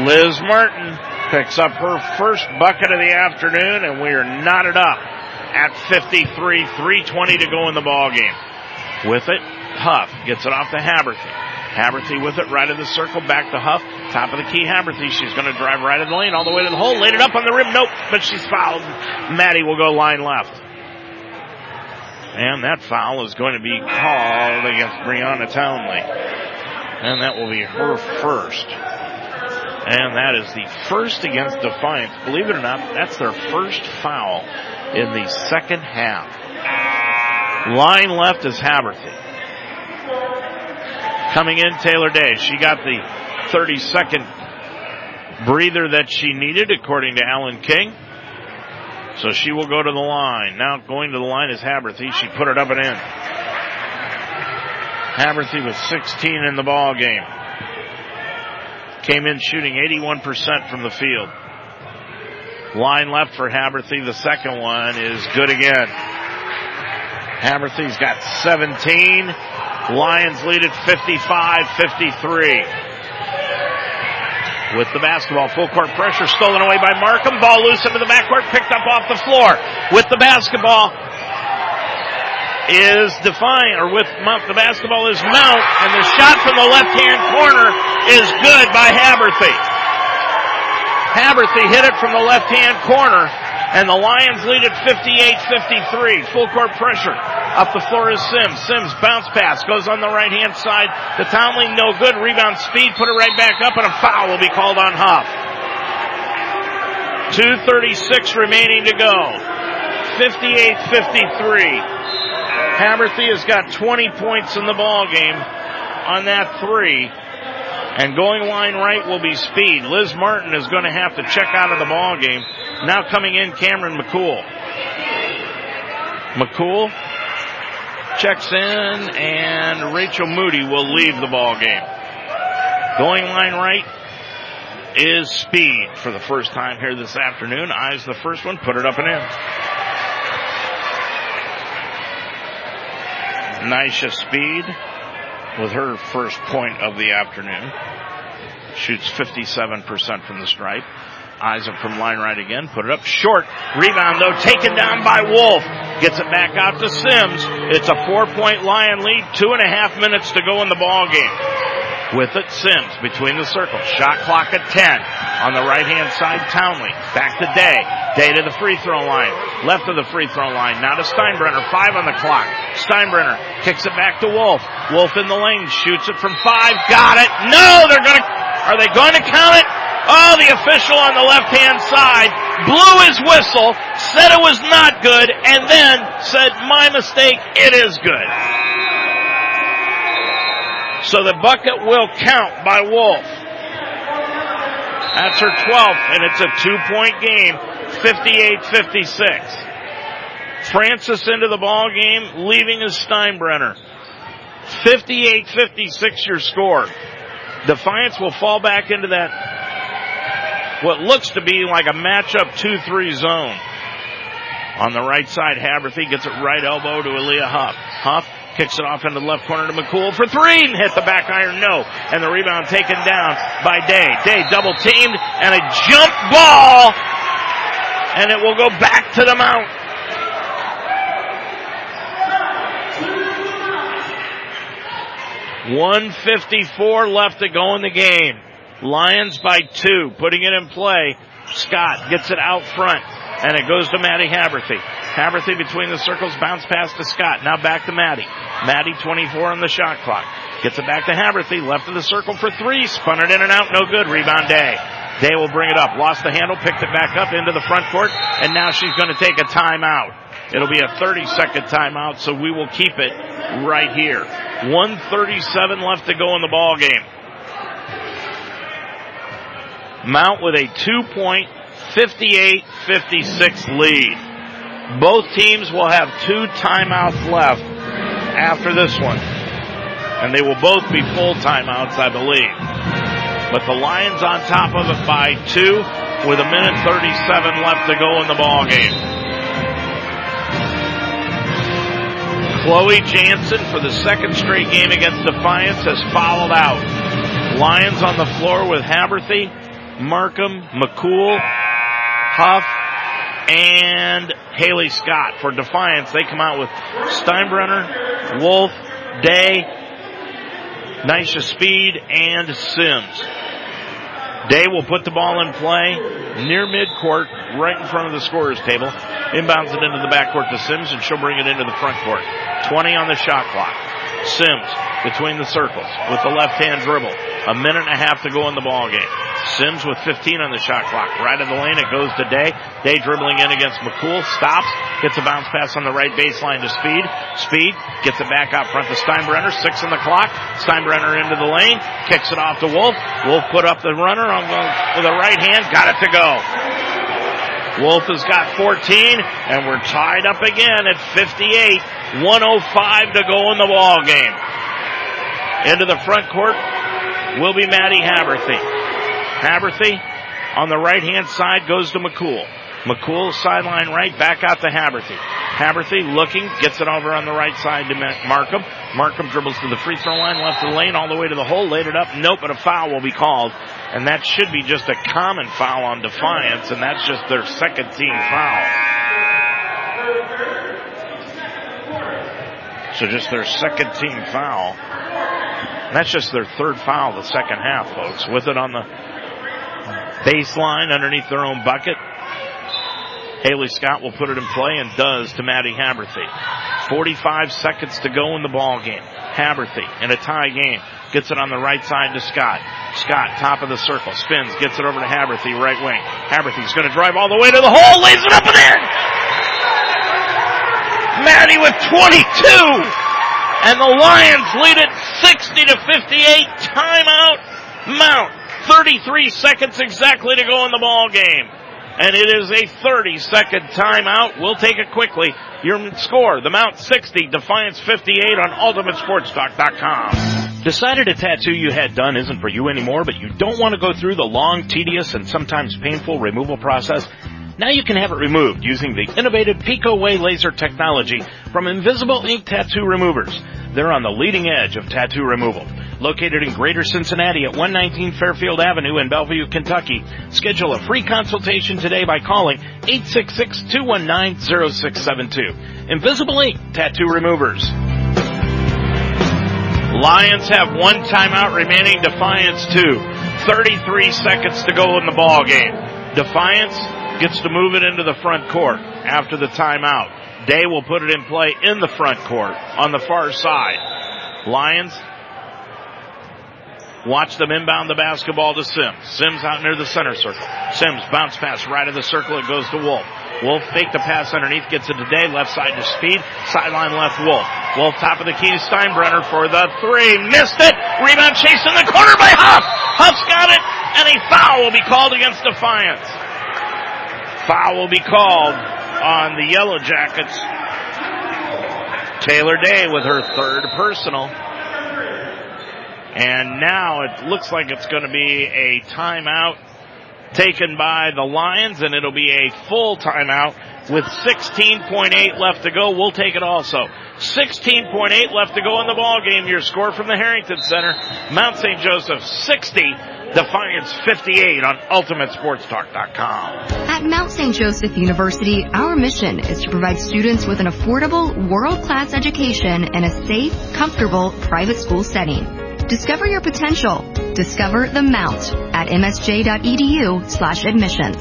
Liz Martin picks up her first bucket of the afternoon, and we are knotted up at 53, 320 to go in the ball game. With it, Huff gets it off to Haberthy. Haberthy with it right of the circle, back to Huff, top of the key, Haberthy. She's going to drive right in the lane, all the way to the hole, laid it up on the rim, nope, but she's fouled. Maddie will go line left. And that foul is going to be called against Brianna Townley. And that will be her first. And that is the first against Defiance. Believe it or not, that's their first foul in the second half. Line left is Haberthy. Coming in, Taylor Day. She got the 30 second breather that she needed, according to Alan King. So she will go to the line. Now going to the line is Haberthy. She put it up and in. Haberthy was 16 in the ball game. Came in shooting 81% from the field. Line left for Haberthy. The second one is good again. Haberthy's got 17. Lions lead at 55-53. With the basketball, full court pressure stolen away by Markham. Ball loose into the backcourt, picked up off the floor. With the basketball is Defiant, or with Mount, the basketball is Mount, and the shot from the left-hand corner is good by Haberthy. Haberthy hit it from the left-hand corner, and the Lions lead at 58-53. Full court pressure. Up the floor is Sims. Sims bounce pass goes on the right hand side The Townley. No good. Rebound speed. Put it right back up and a foul will be called on Huff. 236 remaining to go. 58-53. Haberthy has got 20 points in the ball game on that three. And going line right will be speed. Liz Martin is going to have to check out of the ball game. Now coming in, Cameron McCool. McCool checks in, and Rachel Moody will leave the ball game. Going line right is Speed for the first time here this afternoon. Eyes the first one, put it up and in. Nisha Speed with her first point of the afternoon. Shoots 57% from the stripe. Eyes up from line right again. Put it up short. Rebound though taken down by Wolf. Gets it back out to Sims. It's a four point Lion lead. Two and a half minutes to go in the ball game. With it, Sims between the circles. Shot clock at 10. On the right hand side, Townley. Back to Day. Day to the free throw line. Left of the free throw line. Now to Steinbrenner. Five on the clock. Steinbrenner kicks it back to Wolf. Wolf in the lane. Shoots it from five. Got it. No, they're gonna, are they going to count it? Oh, the official on the left hand side blew his whistle, said it was not good, and then said, my mistake, it is good. So the bucket will count by Wolf. That's her 12th, and it's a two point game, 58-56. Francis into the ball game, leaving as Steinbrenner. 58-56 your score. Defiance will fall back into that what looks to be like a matchup 2-3 zone. On the right side, Haberthy gets it right elbow to Aaliyah Huff. Huff kicks it off into the left corner to McCool for three and hit the back iron, no. And the rebound taken down by Day. Day double teamed and a jump ball and it will go back to the mount. One fifty-four left to go in the game. Lions by two, putting it in play. Scott gets it out front, and it goes to Maddie Haberthy. Haberthy between the circles, bounce pass to Scott. Now back to Maddie. Maddie 24 on the shot clock. Gets it back to Haberthy, left of the circle for three. Spun it in and out, no good. Rebound Day. Day will bring it up. Lost the handle, picked it back up into the front court, and now she's going to take a timeout. It'll be a 30 second timeout, so we will keep it right here. 137 left to go in the ball game. Mount with a two point 58-56 lead. Both teams will have two timeouts left after this one. And they will both be full timeouts, I believe. But the Lions on top of it by two with a minute 37 left to go in the ball game. Chloe Jansen for the second straight game against Defiance has fouled out. Lions on the floor with Haberthy, Markham, McCool, Huff, and Haley Scott. For Defiance, they come out with Steinbrenner, Wolf, Day, Nisha Speed, and Sims. Day will put the ball in play near midcourt, right in front of the scorer's table. Inbounds it into the backcourt to Sims, and she'll bring it into the front court. 20 on the shot clock. Sims between the circles with the left hand dribble. A minute and a half to go in the ball game. Sims with 15 on the shot clock. Right of the lane, it goes to Day. Day dribbling in against McCool. Stops. Gets a bounce pass on the right baseline to Speed. Speed gets it back out front to Steinbrenner. Six on the clock. Steinbrenner into the lane. Kicks it off to Wolf. Wolf put up the runner on the, with a right hand. Got it to go. Wolf has got 14, and we're tied up again at 58. 105 to go in the ball game. Into the front court will be Maddie Haberthy. Haberthy on the right hand side goes to McCool. McCool sideline right, back out to Haberthy. Haberthy looking, gets it over on the right side to Markham. Markham dribbles to the free throw line, left the lane, all the way to the hole, laid it up. Nope, but a foul will be called. And that should be just a common foul on Defiance, and that's just their second team foul. So just their second team foul. That's just their third foul the second half, folks. With it on the baseline underneath their own bucket. Haley Scott will put it in play and does to Maddie Haberthy. 45 seconds to go in the ball game. Haberthy in a tie game gets it on the right side to Scott. Scott, top of the circle, spins, gets it over to Haberthy, right wing. Haberthy's going to drive all the way to the hole, lays it up and in. Maddie with 22, and the Lions lead it 60 to 58. Timeout. Mount. 33 seconds exactly to go in the ball game and it is a 30 second timeout. We'll take it quickly. Your score, the Mount 60, Defiance 58 on UltimateSportsTalk.com. Decided a tattoo you had done isn't for you anymore, but you don't want to go through the long, tedious, and sometimes painful removal process? Now you can have it removed using the innovative PicoWay laser technology from Invisible Ink Tattoo Removers. They're on the leading edge of tattoo removal. Located in Greater Cincinnati at 119 Fairfield Avenue in Bellevue, Kentucky. Schedule a free consultation today by calling 866-219-0672. Invisible Ink Tattoo Removers. Lions have one timeout remaining. Defiance two. 33 seconds to go in the ball game. Defiance gets to move it into the front court after the timeout. Day will put it in play in the front court on the far side. Lions watch them inbound the basketball to Sims. Sims out near the center circle. Sims bounce pass right of the circle. It goes to Wolf. Wolf fake the pass underneath, gets it to Day, left side to Speed, sideline left Wolf. Wolf top of the key to Steinbrenner for the three, missed it, rebound chase in the corner by Huff! Huff's got it, and a foul will be called against Defiance. Foul will be called on the Yellow Jackets. Taylor Day with her third personal. And now it looks like it's going to be a timeout taken by the Lions, and it'll be a full timeout with 16.8 left to go. We'll take it also. 16.8 left to go in the ball game. Your score from the Harrington Center. Mount St. Joseph 60, Defiance 58 on UltimateSportsTalk.com. At Mount St. Joseph University, our mission is to provide students with an affordable, world-class education in a safe, comfortable, private school setting. Discover your potential. Discover the Mount at msj.edu slash admissions.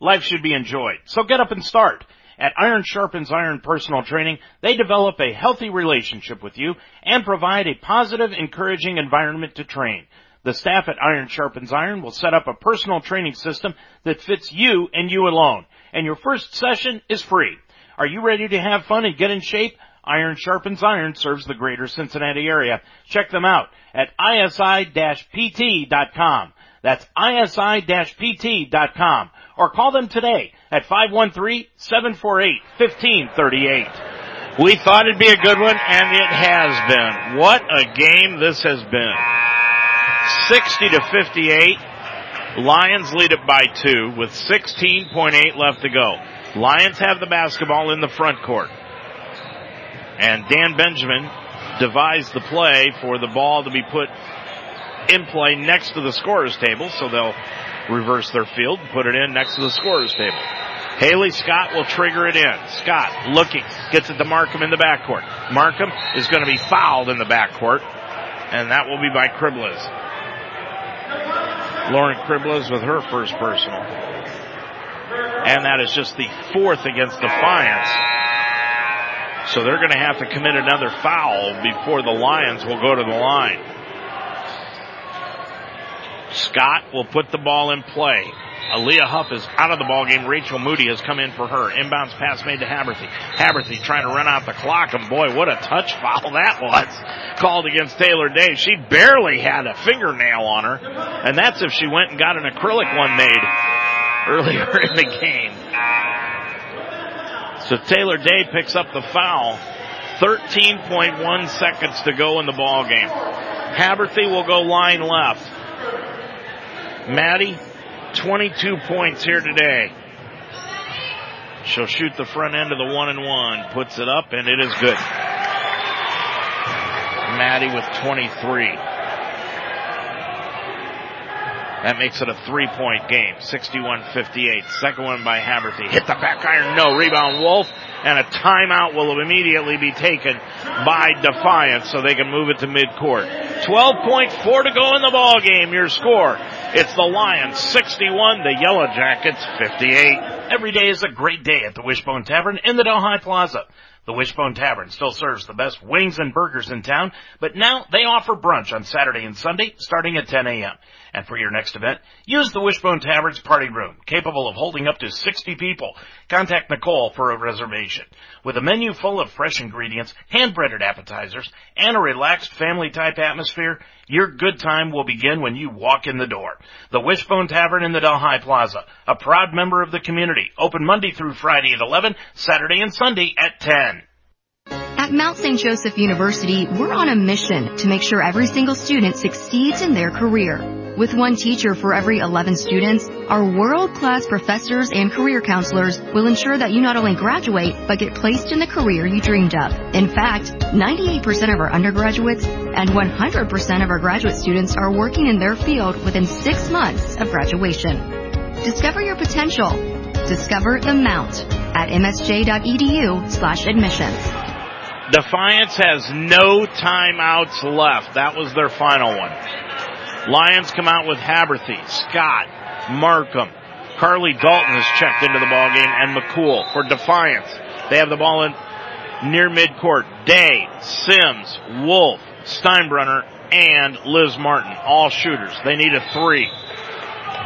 Life should be enjoyed, so get up and start. At Iron Sharpens Iron Personal Training, they develop a healthy relationship with you and provide a positive, encouraging environment to train. The staff at Iron Sharpens Iron will set up a personal training system that fits you and you alone. And your first session is free. Are you ready to have fun and get in shape? Iron Sharpens Iron serves the greater Cincinnati area. Check them out at isi-pt.com. That's isi-pt.com. Or call them today at 513-748-1538. We thought it'd be a good one, and it has been. What a game this has been. 60 to 58. Lions lead it by two with 16.8 left to go. Lions have the basketball in the front court. And Dan Benjamin devised the play for the ball to be put in play next to the scorer's table, so they'll reverse their field and put it in next to the scorer's table. Haley Scott will trigger it in. Scott looking, gets it to Markham in the backcourt. Markham is going to be fouled in the backcourt, and that will be by Cribbles. Lauren Cribbles with her first personal. And that is just the fourth against Defiance. So they're going to have to commit another foul before the Lions will go to the line. Scott will put the ball in play. Aaliyah Huff is out of the ball game. Rachel Moody has come in for her. Inbounds pass made to Haberthy. Haberthy trying to run out the clock, and boy, what a touch foul that was called against Taylor Day. She barely had a fingernail on her, and that's if she went and got an acrylic one made earlier in the game. So Taylor Day picks up the foul. 13.1 seconds to go in the ball game. Haberthy will go line left. Maddie, 22 points here today. She'll shoot the front end of the one and one, puts it up, and it is good. Maddie with 23. That makes it a three point game. 61-58. Second one by Haberthy. Hit the back iron. No. Rebound Wolf. And a timeout will immediately be taken by Defiance so they can move it to midcourt. 12.4 to go in the ball game. Your score. It's the Lions 61, the Yellow Jackets 58. Every day is a great day at the Wishbone Tavern in the Delhi Plaza. The Wishbone Tavern still serves the best wings and burgers in town, but now they offer brunch on Saturday and Sunday starting at 10 a.m. And for your next event, use the Wishbone Tavern's party room, capable of holding up to 60 people. Contact Nicole for a reservation. With a menu full of fresh ingredients, hand-breaded appetizers, and a relaxed family-type atmosphere, your good time will begin when you walk in the door. The Wishbone Tavern in the Delhi Plaza, a proud member of the community, open Monday through Friday at 11, Saturday and Sunday at 10. At Mount St. Joseph University, we're on a mission to make sure every single student succeeds in their career. With one teacher for every 11 students, our world-class professors and career counselors will ensure that you not only graduate, but get placed in the career you dreamed of. In fact, 98% of our undergraduates and 100% of our graduate students are working in their field within six months of graduation. Discover your potential. Discover the Mount at msj.edu slash admissions. Defiance has no timeouts left. That was their final one. Lions come out with Haberthy, Scott, Markham. Carly Dalton has checked into the ball game and McCool for Defiance. They have the ball in near midcourt. Day, Sims, Wolf, Steinbrenner, and Liz Martin, all shooters. They need a three.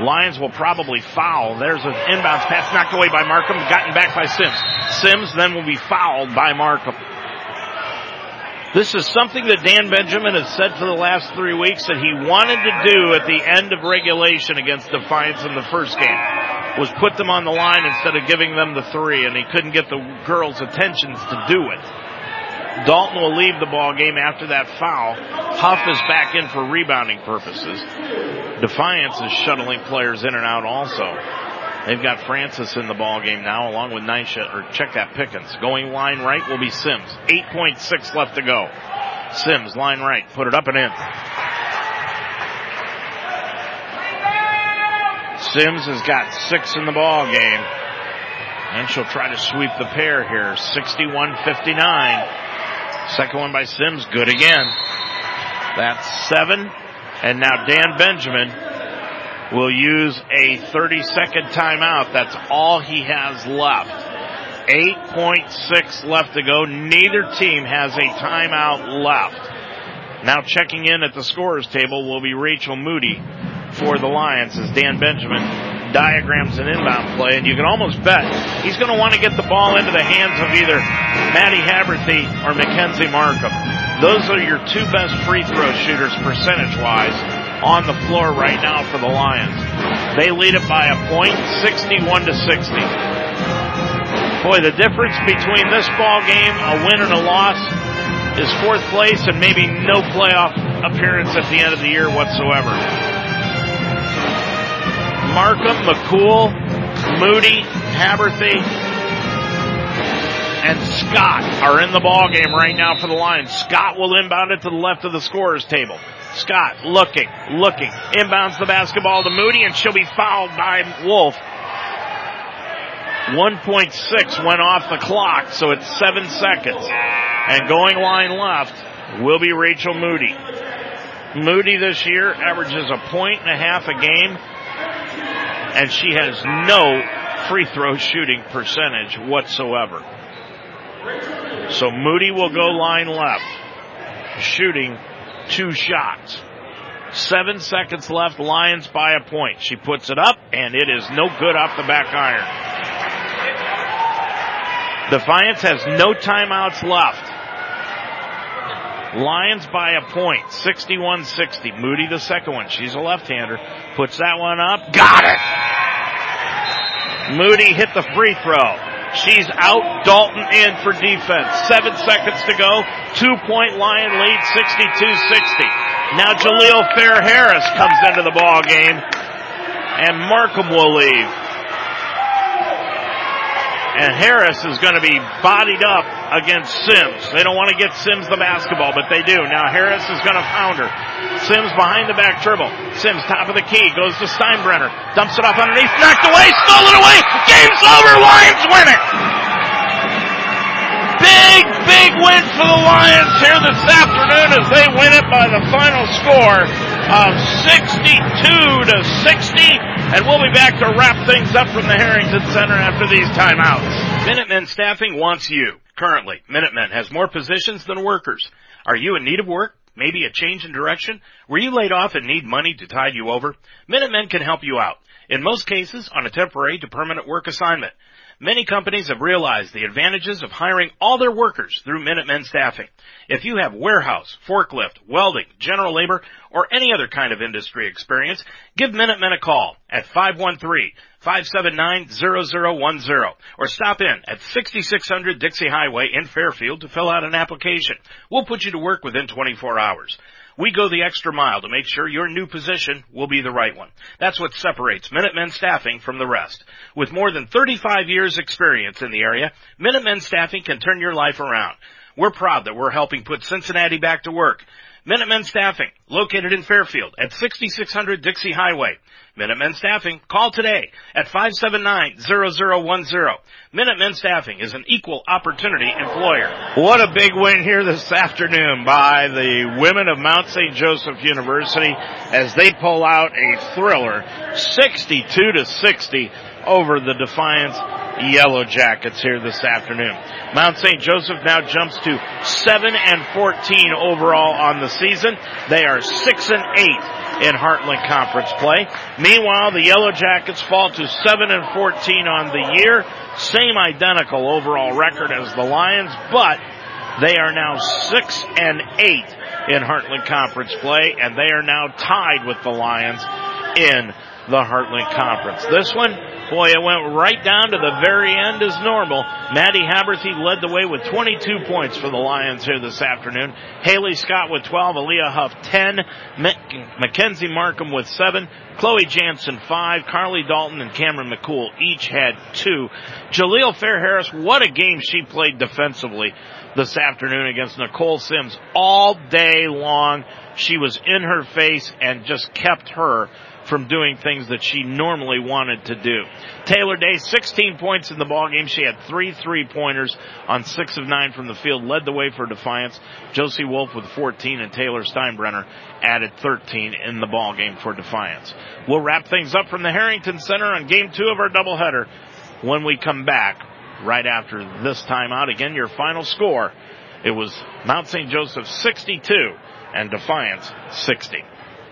Lions will probably foul. There's an inbounds pass knocked away by Markham, gotten back by Sims. Sims then will be fouled by Markham. This is something that Dan Benjamin has said for the last three weeks that he wanted to do at the end of regulation against Defiance in the first game. Was put them on the line instead of giving them the three and he couldn't get the girls' attentions to do it. Dalton will leave the ball game after that foul. Huff is back in for rebounding purposes. Defiance is shuttling players in and out also. They've got Francis in the ball game now, along with Nisha, or check that Pickens. Going line right will be Sims. 8.6 left to go. Sims, line right, put it up and in. Sims has got six in the ball game. And she'll try to sweep the pair here. 61-59. Second one by Sims, good again. That's seven. And now Dan Benjamin will use a 30 second timeout. That's all he has left. 8.6 left to go. Neither team has a timeout left. Now checking in at the scorers table will be Rachel Moody for the Lions as Dan Benjamin diagrams an inbound play, and you can almost bet he's going to want to get the ball into the hands of either Maddie Haberthy or Mackenzie Markham. Those are your two best free throw shooters percentage wise on the floor right now for the Lions. They lead it by a point, 61 to 60. Boy, the difference between this ball game, a win and a loss, is fourth place and maybe no playoff appearance at the end of the year whatsoever. Markham, McCool, Moody, Haberthy, and Scott are in the ball game right now for the Lions. Scott will inbound it to the left of the scorers table. Scott looking, looking, inbounds the basketball to Moody and she'll be fouled by Wolf. 1.6 went off the clock, so it's seven seconds. And going line left will be Rachel Moody. Moody this year averages a point and a half a game and she has no free throw shooting percentage whatsoever. So Moody will go line left, shooting two shots. Seven seconds left, Lions by a point. She puts it up, and it is no good off the back iron. Defiance has no timeouts left. Lions by a point, 61-60. Moody the second one. She's a left-hander. Puts that one up. Got it! Moody hit the free throw. She's out. Dalton in for defense. Seven seconds to go. Two point Lion lead, 62-60. Now Jaleel Fair Harris comes into the ball game and Markham will leave. And Harris is going to be bodied up against Sims. They don't want to get Sims the basketball, but they do. Now Harris is going to pound her. Sims behind the back dribble. Sims top of the key. Goes to Steinbrenner. Dumps it off underneath. Knocked away. Stolen away. Game's over. Lions win it. Big, big win for the Lions here this afternoon as they win it by the final score of 62 to 60. And we'll be back to wrap things up from the Harrington Center after these timeouts. Minutemen Staffing wants you. Currently, Minutemen has more positions than workers. Are you in need of work? Maybe a change in direction? Were you laid off and need money to tide you over? Minutemen can help you out. In most cases, on a temporary to permanent work assignment. Many companies have realized the advantages of hiring all their workers through Minutemen Staffing. If you have warehouse, forklift, welding, general labor, or any other kind of industry experience, give Minutemen a call at 513-579-0010 or stop in at 6600 Dixie Highway in Fairfield to fill out an application. We'll put you to work within 24 hours. We go the extra mile to make sure your new position will be the right one. That's what separates Minutemen Staffing from the rest. With more than 35 years experience in the area, Minutemen Staffing can turn your life around. We're proud that we're helping put Cincinnati back to work. Minutemen Staffing, located in Fairfield at 6600 Dixie Highway. Minutemen Staffing, call today at 579-0010. Minutemen Staffing is an equal opportunity employer. What a big win here this afternoon by the women of Mount St. Joseph University as they pull out a thriller 62 to 60 over the Defiance Yellow Jackets here this afternoon. Mount St. Joseph now jumps to 7 and 14 overall on the season. They are 6 and 8 in Heartland Conference play. Meanwhile, the Yellow Jackets fall to 7 and 14 on the year. Same identical overall record as the Lions, but they are now 6 and 8 in Heartland Conference play, and they are now tied with the Lions in the Heartland Conference. This one, boy, it went right down to the very end as normal. Maddie Haberthy led the way with 22 points for the Lions here this afternoon. Haley Scott with 12, Aaliyah Huff 10, Mackenzie Markham with 7, Chloe Jansen 5, Carly Dalton and Cameron McCool each had 2. Jaleel Fair Harris, what a game she played defensively this afternoon against Nicole Sims all day long. She was in her face and just kept her from doing things that she normally wanted to do. Taylor Day, 16 points in the ball game. She had three three pointers on six of nine from the field, led the way for Defiance. Josie Wolf with 14 and Taylor Steinbrenner added 13 in the ball game for Defiance. We'll wrap things up from the Harrington Center on game two of our doubleheader when we come back right after this timeout. Again, your final score. It was Mount St. Joseph 62 and Defiance 60.